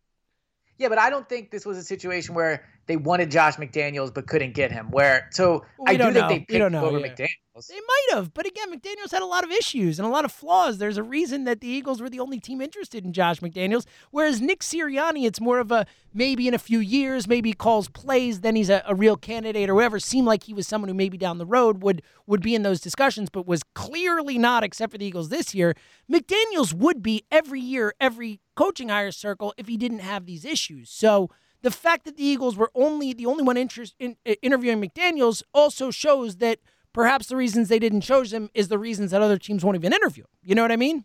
S3: Yeah, but I don't think this was a situation where they wanted Josh McDaniels but couldn't get him. Where so
S2: We
S3: I do
S2: don't
S3: think they picked
S2: know,
S3: over
S2: yeah.
S3: McDaniels.
S2: They might have, but again, McDaniels had a lot of issues and a lot of flaws. There's a reason that the Eagles were the only team interested in Josh McDaniels, whereas Nick Sirianni, it's more of a maybe in a few years, maybe calls plays, then he's a, a real candidate or whatever. Seemed like he was someone who maybe down the road would would be in those discussions, but was clearly not, except for the Eagles this year. McDaniels would be every year, every coaching hire circle if he didn't have these issues. So the fact that the Eagles were only the only one interest in uh, interviewing McDaniels also shows that perhaps the reasons they didn't choose him is the reasons that other teams won't even interview him. You know what I mean?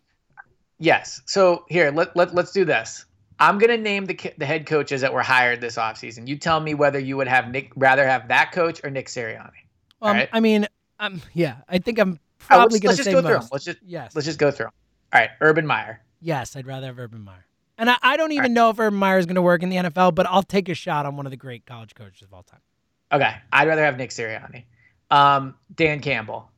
S3: Yes. So here, let, let let's do this. I'm gonna name the the head coaches that were hired this offseason. You tell me whether you would have Nick rather have that coach or Nick Sirianni.
S2: Um,
S3: right.
S2: I mean, um, yeah, I think I'm probably
S3: let's,
S2: going
S3: let's
S2: to
S3: just
S2: say
S3: go through them.
S2: most.
S3: Let's just
S2: yes,
S3: let's just go through them. All right, Urban Meyer.
S2: yes, I'd rather have Urban Meyer. And I, I don't even know if Urban Meyer is going to work in the NFL, but I'll take a shot on one of the great college coaches of all time.
S3: Okay, I'd rather have Nick Sirianni. Um, Dan Campbell.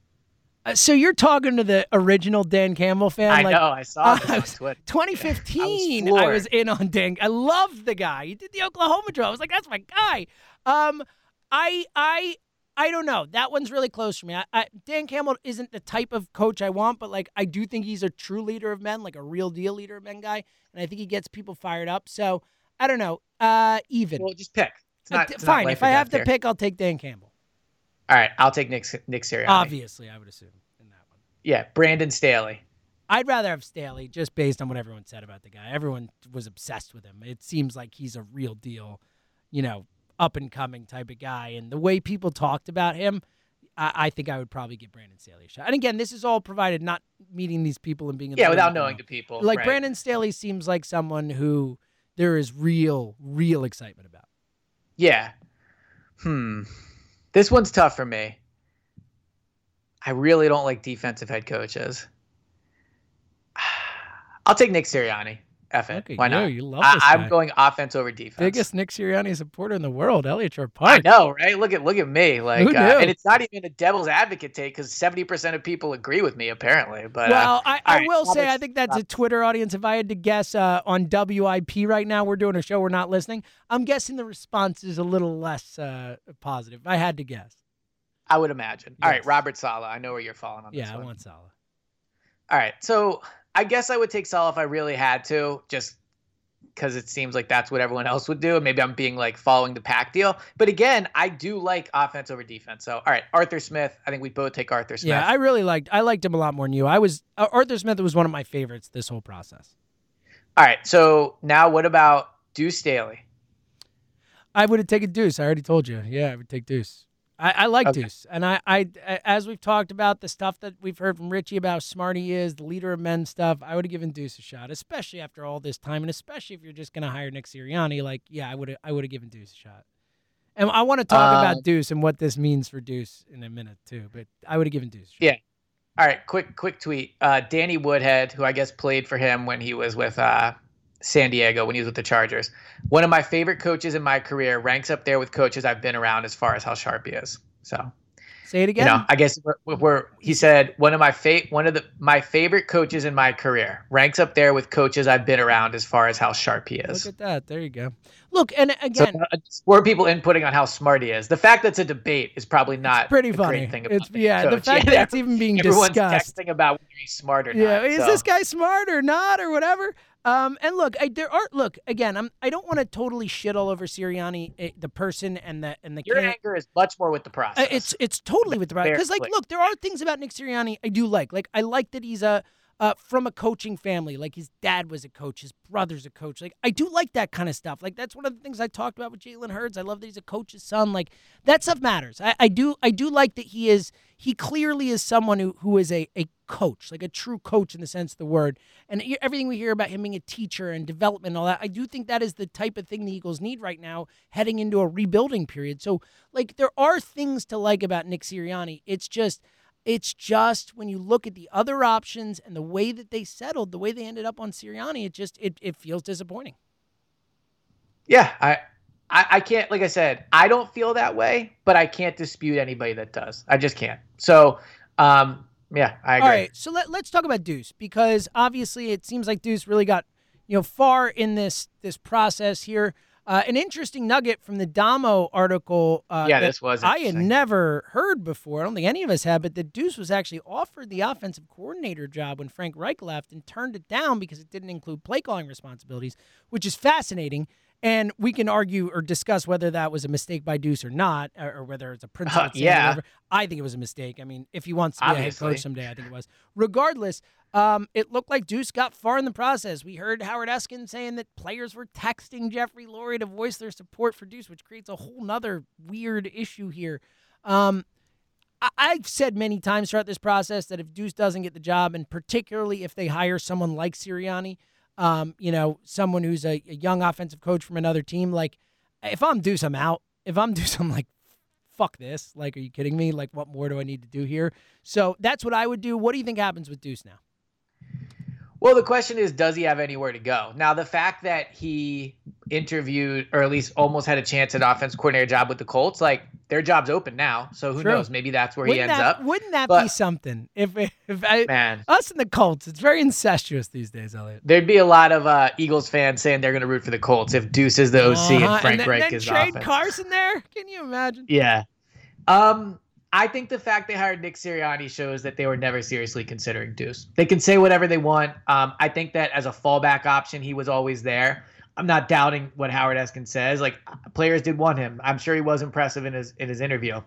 S2: Uh, so you're talking to the original Dan Campbell fan?
S3: I
S2: like,
S3: know. I saw this
S2: I
S3: on
S2: was-
S3: Twitter.
S2: 2015,
S3: I
S2: I
S3: was
S2: was, in on Dan. I loved the guy. He did the Oklahoma drill. I was like, that's my guy. Um, I I I don't know. That one's really close for me. I, I, Dan Campbell isn't the type of coach I want, but like I do think he's a true leader of men, like a real deal leader of men guy, and I think he gets people fired up. So I don't know. Uh, even.
S3: Well, just pick. It's not, it's
S2: fine. If I have to pick, I'll take Dan Campbell.
S3: All right, I'll take Nick Nick Sirianni.
S2: Obviously, I would assume in that one.
S3: Yeah, Brandon Staley.
S2: I'd rather have Staley just based on what everyone said about the guy. Everyone was obsessed with him. It seems like he's a real deal, you know, up and coming type of guy. And the way people talked about him, I, I think I would probably get Brandon Staley a shot. And again, this is all provided not meeting these people and being
S3: yeah without knowing the people.
S2: Like
S3: right.
S2: Brandon Staley seems like someone who there is real, real excitement about.
S3: Yeah. Hmm. This one's tough for me. I really don't like defensive head coaches. I'll take Nick Sirianni. F it. Why not?
S2: You love this
S3: I, am going offense over defense.
S2: Biggest Nick Sirianni supporter in the world, Elliot Shorr-Parks.
S3: I know, right? Look at look at me, like, uh, and it's not even a devil's advocate take because seventy percent of people agree with me apparently. But
S2: well,
S3: uh,
S2: I, I right, will say I think that's a Twitter audience. If I had to guess uh, on WIP right now, we're doing a show, we're not listening. I'm guessing the response is a little less uh, positive. I had to guess.
S3: I would imagine. Yes. All right, Robert Saleh. I know where you're falling on. This.
S2: Yeah,
S3: I
S2: want Saleh.
S3: All right, so I guess I would take Saleh if I really had to, just because it seems like that's what everyone else would do. Maybe I'm being like following the pack deal. But again, I do like offense over defense. So all right, Arthur Smith. I think we both take Arthur Smith.
S2: Yeah, I really liked. I liked him a lot more than you. I was uh, Arthur Smith was one of my favorites this whole process.
S3: All right, so now what about Deuce Staley?
S2: I would have taken Deuce. I already told you. Yeah, I would take Deuce. I, I like okay. Deuce, and I, I, as we've talked about the stuff that we've heard from Richie about how smart he is, the leader of men stuff. I would have given Deuce a shot, especially after all this time, and especially if you're just going to hire Nick Sirianni. Like, yeah, I would, have, I would have given Deuce a shot. And I want to talk um, about Deuce and what this means for Deuce in a minute too. But I would have given Deuce.
S3: Yeah. All right. Quick, quick tweet. Uh, Danny Woodhead, who I guess played for him when he was with uh, San Diego when he was with the Chargers. One of my favorite coaches in my career ranks up there with coaches I've been around as far as how sharp he is. So
S2: say it again.
S3: You know, I guess we're, we're, he said one of my fa- one of the my favorite coaches in my career ranks up there with coaches I've been around as far as how sharp he is.
S2: Look at that. There you go. Look, and again,
S3: so, uh, people inputting on how smart he is. The fact that it's a debate is probably not
S2: pretty funny. Thing it's yeah, the fact that it's even being
S3: everyone's
S2: discussed.
S3: texting about whether he's smart or
S2: yeah,
S3: not.
S2: is
S3: so.
S2: this guy smart or not or whatever? Um, and look, I, there are look again. I'm I don't want to totally shit all over Sirianni, eh, the person and the and the.
S3: Your can- anger is much more with the process.
S2: Uh, it's it's totally with the process because like look, there are things about Nick Sirianni I do like. Like I like that he's a uh, from a coaching family. Like his dad was a coach, his brother's a coach. Like I do like that kind of stuff. Like that's one of the things I talked about with Jalen Hurts. I love that he's a coach's son. Like that stuff matters. I, I do I do like that he is he clearly is someone who who is a a coach, like a true coach in the sense of the word. And everything we hear about him being a teacher and development and all that, I do think that is the type of thing the Eagles need right now, heading into a rebuilding period. So like there are things to like about Nick Sirianni. It's just it's just when you look at the other options and the way that they settled, the way they ended up on Sirianni, it just it, it feels disappointing.
S3: Yeah, I, I I can't like I said, I don't feel that way, but I can't dispute anybody that does. I just can't. So um yeah, I agree.
S2: All right, so let, let's talk about Deuce because obviously it seems like Deuce really got you know far in this this process here. Uh, an interesting nugget from the Damo article. Uh,
S3: yeah, this was.
S2: I had never heard before. I don't think any of us had, but the Deuce was actually offered the offensive coordinator job when Frank Reich left and turned it down because it didn't include play calling responsibilities, which is fascinating. And we can argue or discuss whether that was a mistake by Deuce or not, or, or whether it's a principle. Uh,
S3: yeah.
S2: I think it was a mistake. I mean, if he wants to be Obviously. a head coach someday, I think it was. Regardless, um, it looked like Deuce got far in the process. We heard Howard Eskin saying that players were texting Jeffrey Lurie to voice their support for Deuce, which creates a whole nother weird issue here. Um, I- have said many times throughout this process that if Deuce doesn't get the job, and particularly if they hire someone like Sirianni – um, you know, someone who's a, a, young offensive coach from another team. Like, if I'm Deuce, I'm out. If I'm Deuce, I'm like, fuck this. Like, are you kidding me? Like, what more do I need to do here? So that's what I would do. What do you think happens with Deuce now?
S3: Well, the question is, does he have anywhere to go? Now, the fact that he interviewed or at least almost had a chance at offense coordinator job with the Colts. Like their job's open now, so who
S2: True.
S3: knows? Maybe that's where
S2: wouldn't
S3: he ends
S2: that,
S3: up.
S2: Wouldn't that
S3: But-
S2: be something? If if I,
S3: Man,
S2: us and the Colts, it's very incestuous these days, Elliot.
S3: there'd be a lot of uh, Eagles fans saying they're going to root for the Colts if Deuce is the OC
S2: Uh-huh,
S3: and Frank
S2: then,
S3: Reich
S2: then
S3: is the
S2: trade
S3: offense.
S2: Carson there. Can you imagine?
S3: Yeah. Um, I think the fact they hired Nick Sirianni shows that they were never seriously considering Deuce. They can say whatever they want. Um, I think that as a fallback option, he was always there. I'm not doubting what Howard Eskin says. Like players did want him. I'm sure he was impressive in his in his interview.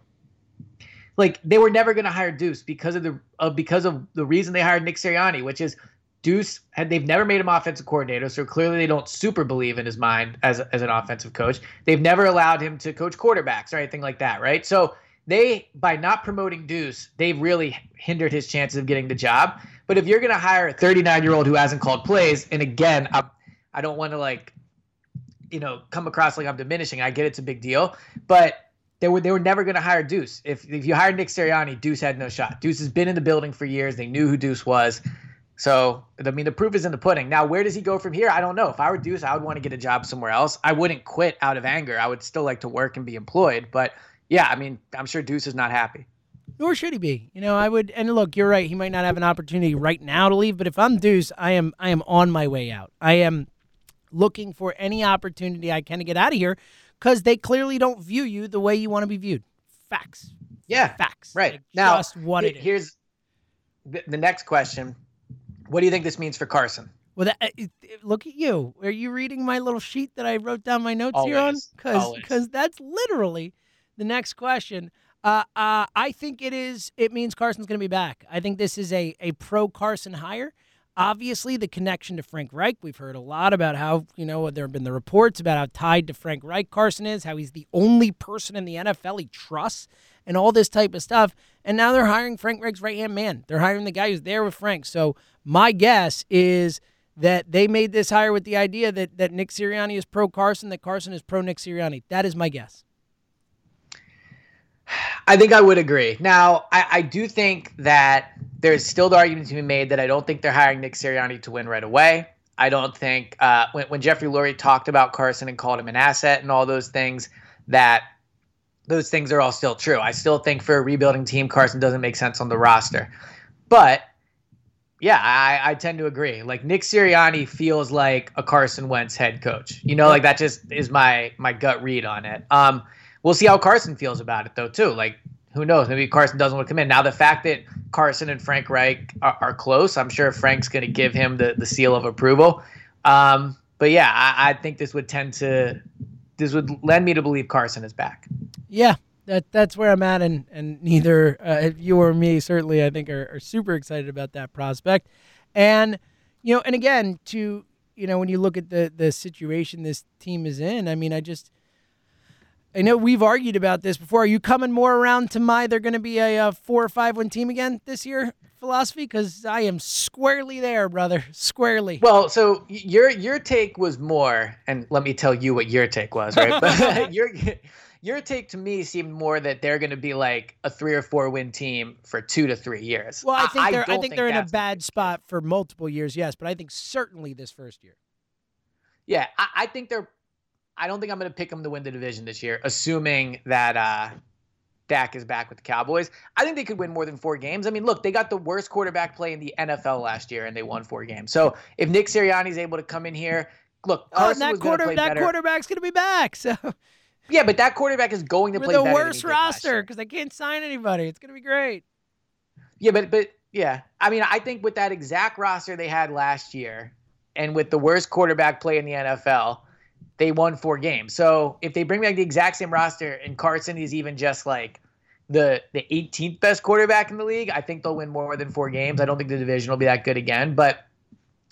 S3: Like they were never going to hire Deuce because of the of because of the reason they hired Nick Sirianni, which is Deuce had they've never made him offensive coordinator, so clearly they don't super believe in his mind as as an offensive coach. They've never allowed him to coach quarterbacks or anything like that, right? So they by not promoting Deuce, they've really hindered his chances of getting the job. But if you're going to hire a 39 year old who hasn't called plays, and again, I, I don't want to like, you know, come across like I'm diminishing. I get it's a big deal, but they were they were never going to hire Deuce. If if you hired Nick Sirianni, Deuce had no shot. Deuce has been in the building for years. They knew who Deuce was. So I mean, the proof is in the pudding. Now, where does he go from here? I don't know. If I were Deuce, I would want to get a job somewhere else. I wouldn't quit out of anger. I would still like to work and be employed. But yeah, I mean, I'm sure Deuce is not happy.
S2: Nor should he be. You know, I would. And look, you're right. He might not have an opportunity right now to leave, but if I'm Deuce, I am. I am on my way out. I am looking for any opportunity I can to get out of here because they clearly don't view you the way you want to be viewed. Facts.
S3: Yeah,
S2: Facts.
S3: right.
S2: Like,
S3: now,
S2: just what it is.
S3: here's the, the next question. What do you think this means for Carson?
S2: Well, that, uh, look at you. Are you reading my little sheet that I wrote down my notes here on?
S3: Always.
S2: Because that's literally the next question. Uh, uh, I think it is. It means Carson's going to be back. I think this is a a pro Carson hire. Obviously, the connection to Frank Reich. We've heard a lot about how you know there have been the reports about how tied to Frank Reich Carson is, how he's the only person in the NFL he trusts, and all this type of stuff. And now they're hiring Frank Reich's right hand man. They're hiring the guy who's there with Frank. So my guess is that they made this hire with the idea that that Nick Sirianni is pro Carson, that Carson is pro Nick Sirianni. That is my guess.
S3: I think I would agree. Now, I, I do think that there's still the argument to be made that I don't think they're hiring Nick Sirianni to win right away. I don't think uh, when, when Jeffrey Lurie talked about Carson and called him an asset and all those things, that those things are all still true. I still think for a rebuilding team, Carson doesn't make sense on the roster. But yeah, I, I tend to agree. Like Nick Sirianni feels like a Carson Wentz head coach. You know, like that just is my my gut read on it. Um, we'll see how Carson feels about it though too. Like who knows? Maybe Carson doesn't want to come in. Now the fact that Carson and Frank Reich are, are close, I'm sure Frank's going to give him the the seal of approval. Um, but yeah, I, I think this would tend to this would lend me to believe Carson is back.
S2: Yeah, that that's where I'm at, and and neither uh, you or me certainly I think are, are super excited about that prospect, and you know, and again to you know when you look at the the situation this team is in, I mean, I just. I know we've argued about this before. Are you coming more around to my they're going to be a, uh four or five win team again this year philosophy? Because I am squarely there, brother. Squarely.
S3: Well, so your your take was more, and let me tell you what your take was, right? But your your take to me seemed more that they're going to be like a three or four win team for two to three years.
S2: Well, I think they're I
S3: don't
S2: think they're in a bad spot for multiple years, yes, but I think certainly this first year.
S3: Yeah, I, I think they're. I don't think I'm going to pick them to win the division this year, assuming that uh, Dak is back with the Cowboys. I think they could win more than four games. I mean, look, they got the worst quarterback play in the NFL last year, and they won four games. So if Nick Sirianni is able to come in here, look,
S2: Oh,
S3: Carson
S2: and that quarter that quarterback's going to be back. So
S3: Yeah, but that quarterback is going to
S2: we're
S3: play
S2: the
S3: better than he
S2: worst roster because they can't sign anybody. It's going to be great.
S3: Yeah, but but yeah, I mean, I think with that exact roster they had last year, and with the worst quarterback play in the NFL, they won four games. So if they bring back the exact same roster and Carson is even just like the the 18th best quarterback in the league, I think they'll win more than four games. I don't think the division will be that good again, but.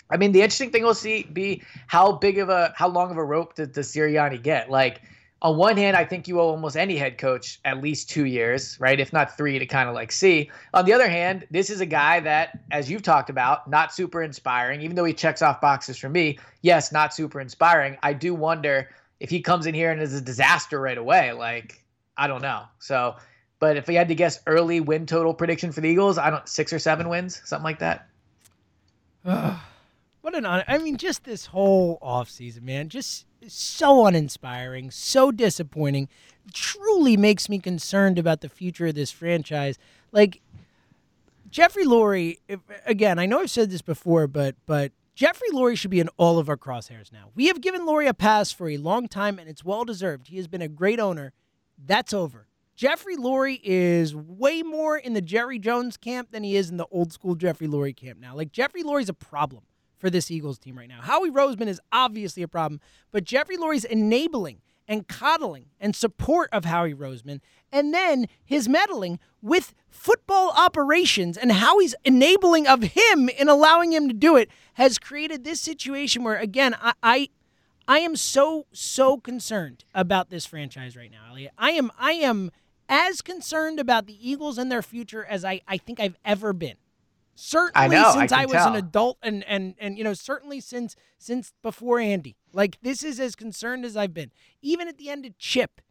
S3: I mean, the interesting thing will see be how big of a how long of a rope does, does Sirianni get? Like, on one hand, I think you owe almost any head coach at least two years, right? If not three, to kind of like see. On the other hand, this is a guy that, as you've talked about, not super inspiring. Even though he checks off boxes for me, yes, not super inspiring. I do wonder if he comes in here and is a disaster right away. Like, I don't know. So, but if we had to guess early win total prediction for the Eagles, I don't six or seven wins, something like that.
S2: What an honor. I mean, just this whole offseason, man. Just so uninspiring, so disappointing. Truly makes me concerned about the future of this franchise. Like Jeffrey Lurie, if, again, I know I've said this before, but but Jeffrey Lurie should be in all of our crosshairs now. We have given Lurie a pass for a long time, and it's well deserved. He has been a great owner. That's over. Jeffrey Lurie is way more in the Jerry Jones camp than he is in the old school Jeffrey Lurie camp now. Like Jeffrey Lurie's a problem for this Eagles team right now. Howie Roseman is obviously a problem, but Jeffrey Lurie's enabling and coddling and support of Howie Roseman, and then his meddling with football operations and Howie's enabling of him in allowing him to do it has created this situation where again I, I I am so so concerned about this franchise right now, Elliot. I am I am as concerned about the Eagles and their future as I, I think I've ever been. Certainly
S3: know,
S2: since
S3: I,
S2: I, was
S3: tell.
S2: an adult and, and and you know, certainly since since before Andy. Like this is as concerned as I've been. Even at the end of Chip,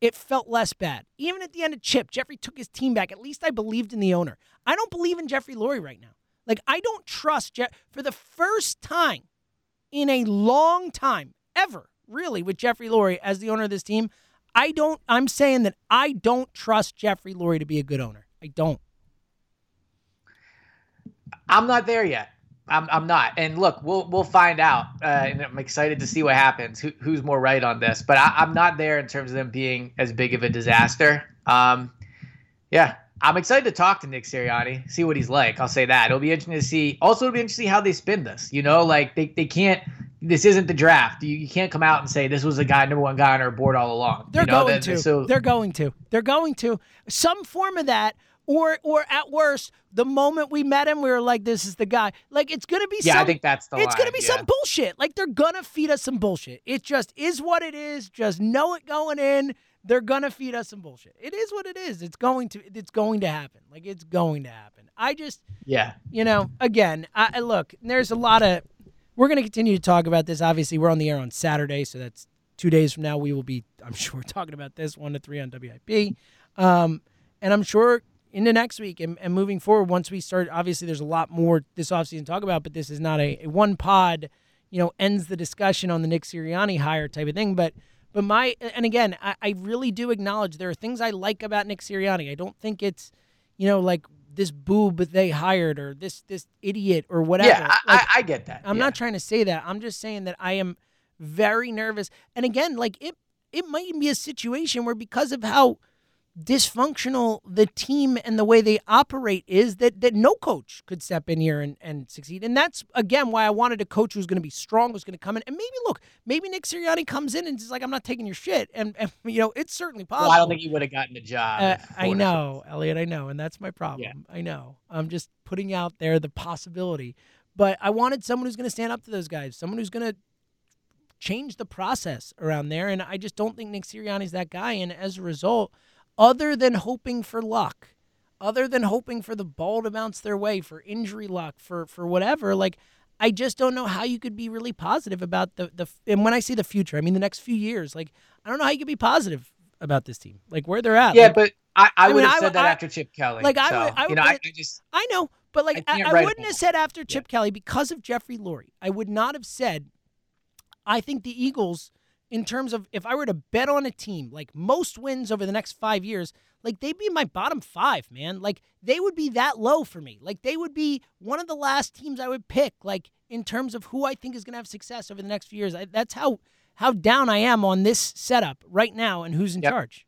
S2: it felt less bad. Even at the end of Chip, Jeffrey took his team back. At least I believed in the owner. I don't believe in Jeffrey Lurie right now. Like I don't trust Jeff for the first time in a long time, ever, really, with Jeffrey Lurie as the owner of this team. I don't I'm saying that I don't trust Jeffrey Lurie to be a good owner. I don't.
S3: I'm not there yet. I'm, I'm not. And look, we'll we'll find out. Uh, and I'm excited to see what happens. Who, who's more right on this? But I, I'm not there in terms of them being as big of a disaster. Um, yeah, I'm excited to talk to Nick Sirianni, see what he's like. I'll say that. It'll be interesting to see. Also, it'll be interesting how they spin this. You know, like they, they can't. This isn't the draft. You, you can't come out and say this was a guy number one guy on our board all along.
S2: They're
S3: you know,
S2: going
S3: that-
S2: to.
S3: So
S2: They're going to. They're going to. Some form of that. Or, or at worst, the moment we met him, we were like, "This is the guy." Like, it's gonna be.
S3: yeah,
S2: some,
S3: I think that's the.
S2: it's
S3: line,
S2: gonna be
S3: yeah.
S2: some bullshit. Like they're gonna feed us some bullshit. It just is what it is. Just know it going in. They're gonna feed us some bullshit. It is what it is. It's going to. It's going to happen. Like it's going to happen. I just,
S3: Yeah.
S2: you know, again, I, look. There's a lot of. We're gonna continue to talk about this. Obviously, we're on the air on Saturday, so that's two days from now. We will be, I'm sure, talking about this one to three on WIP, um, and I'm sure into next week and, and moving forward once we start obviously there's a lot more this offseason to talk about but this is not a, a one pod you know ends the discussion on the nick sirianni hire type of thing but but my and again I, I really do acknowledge there are things i like about nick sirianni i don't think it's you know like this boob they hired or this this idiot or whatever
S3: Yeah, I,
S2: Like,
S3: I, I get that.
S2: I'm
S3: yeah.
S2: not trying to say that. I'm just saying that I am very nervous. And again, like it it might be a situation where because of how dysfunctional the team and the way they operate is that that no coach could step in here and, and succeed. And that's again why I wanted a coach who's going to be strong, who's going to come in and maybe look, maybe Nick Sirianni comes in and is like, I'm not taking your shit. And, and you know, it's certainly possible.
S3: Well, I don't think he would have gotten a job.
S2: Uh, I know, Elliot. I know, and that's my problem. I know. I'm just putting out there the possibility, but I wanted someone who's going to stand up to those guys, someone who's going to change the process around there, and I just don't think Nick Sirianni's that guy. And as a result, other than hoping for luck, other than hoping for the ball to bounce their way, for injury luck, for for whatever, like. I just don't know how you could be really positive about the the and when I say the future, I mean the next few years. Like I don't know how you could be positive about this team, like where they're at.
S3: Yeah,
S2: Like,
S3: but I, I,
S2: mean,
S3: would have
S2: I
S3: said that
S2: I-
S3: after Chip Kelly.
S2: like, I would- I
S3: you
S2: would
S3: know, I, I just
S2: I know, but like
S3: I
S2: I, I wouldn't have said after Chip Kelly because of Jeffrey Lurie. I would not have said. I think the Eagles, in terms of if I were to bet on a team, like most wins over the next five years, like they'd be my bottom five, man. Like they would be that low for me. Like they would be one of the last teams I would pick. Like in terms of who I think is going to have success over the next few years. I, that's how how down I am on this setup right now and who's in
S3: Yep.
S2: charge.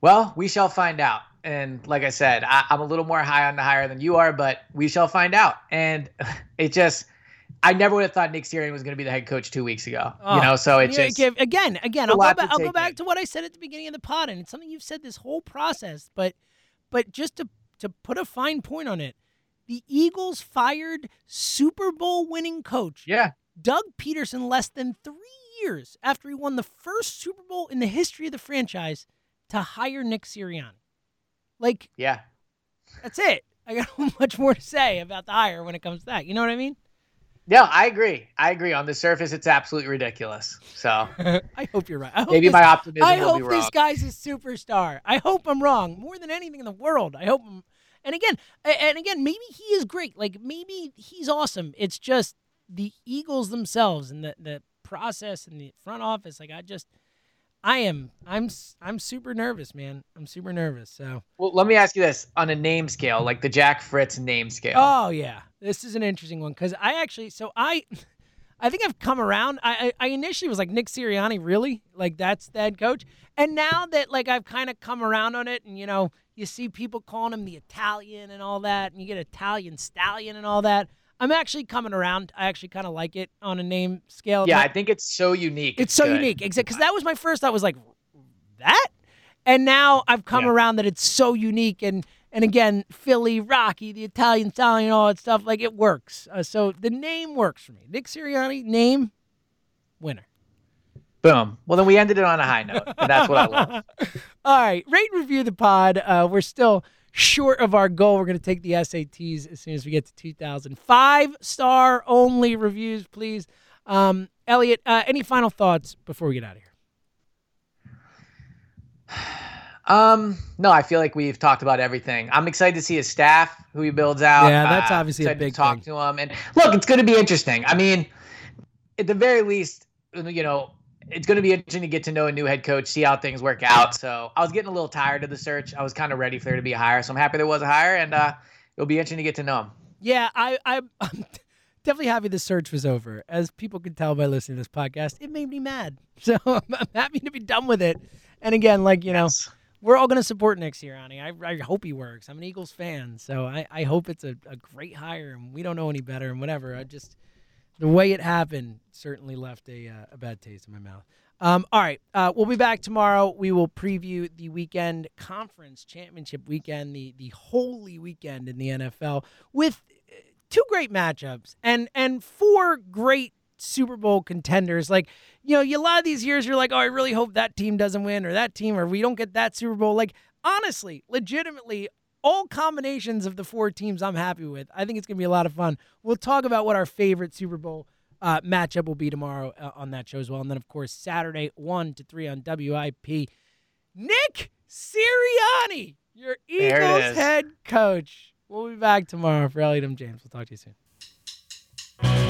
S3: well, we shall find out. And like I said, I, I'm a little more high on the higher than you are, but we shall find out. And it just, I never would have thought Nick Sirianni was going to be the head coach two weeks ago.
S2: Oh,
S3: you know, so it
S2: Yeah,
S3: just
S2: give- again, again, I'll go back. I'll go back
S3: in.
S2: to what I said at the beginning of the pod, and it's something you've said this whole process. But, but just to to put a fine point on it, the Eagles fired Super Bowl winning coach
S3: yeah,
S2: Doug Pederson less than three years after he won the first Super Bowl in the history of the franchise to hire Nick Sirianni. Like
S3: yeah.
S2: that's it. I got much more to say about the hire when it comes to that. You know what I mean?
S3: No, I agree. I agree. On the surface, it's absolutely ridiculous. So
S2: I hope you're right. Hope
S3: maybe
S2: this-
S3: my optimism
S2: I
S3: will
S2: hope
S3: be wrong.
S2: this guy's a superstar. I hope I'm wrong more than anything in the world. I hope I'm. And again, and again, maybe he is great. Like maybe he's awesome. It's just the Eagles themselves and the the process and the front office. Like I just, I am, I'm, I'm super nervous, man. I'm super nervous. So,
S3: Well, let me ask you this on a name scale, like the Jack Fritz name scale.
S2: oh yeah, this is an interesting one because I actually, so I, I think I've come around. I, I, I initially was like Nick Sirianni, really, like that's the head coach, and now that like I've kind of come around on it, and you know, you see people calling him the Italian and all that, and you get Italian stallion and all that. I'm actually coming around. I actually kind of like it on a name scale.
S3: yeah, I think it's so unique.
S2: it's so
S3: good.
S2: unique, exactly. Because that was my first thought was like that, and now I've come
S3: Yeah.
S2: around that it's so unique and and again Philly, Rocky, the Italian stallion, and all that stuff. Like it works. Uh, so the name works for me. Nick Sirianni name winner.
S3: Boom. Well, then we ended it on a high note, and that's what I love.
S2: All right, rate and review the pod. Uh, we're still short of our goal. We're going to take the SATs as soon as we get to 2,000. Five star only reviews, please. Um, Elliot, uh, any final thoughts before we get out of here?
S3: Um, no, I feel like we've talked about everything. I'm excited to see his staff, who he builds out.
S2: Yeah, that's
S3: Uh,
S2: obviously a big
S3: to talk
S2: thing.
S3: to him. And look, it's going to be interesting. I mean, at the very least, you know, it's going to be interesting to get to know a new head coach, see how things work out. So I was getting a little tired of the search. I was kind of ready for there to be a hire. So I'm happy there was a hire, and uh, it'll be interesting to get to know him.
S2: Yeah, I, I, I'm definitely happy the search was over. As people could tell by listening to this podcast, it made me mad. So I'm, I'm happy to be done with it. And again, like, you know,
S3: Yes.
S2: We're all going to support Nick Sirianni. I, I hope he works. I'm an Eagles fan. So I, I hope it's a, a great hire and we don't know any better and whatever. I just, the way it happened certainly left a, uh, a bad taste in my mouth. Um, all right. Uh, we'll be back tomorrow. We will preview the weekend conference championship weekend, the, the holy weekend in the NFL with uh, two great matchups and, and four great Super Bowl contenders. Like, you know, you, a lot of these years, you're like, oh, I really hope that team doesn't win or that team or we don't get that Super Bowl. Like, honestly, legitimately, all combinations of the four teams I'm happy with. I think it's going to be a lot of fun. We'll talk about what our favorite Super Bowl uh, matchup will be tomorrow uh, on that show as well. And then, of course, Saturday, 1 to 3 on WIP. Nick Sirianni, your Eagles head coach. We'll be back tomorrow for Elliot M. James. We'll talk to you soon.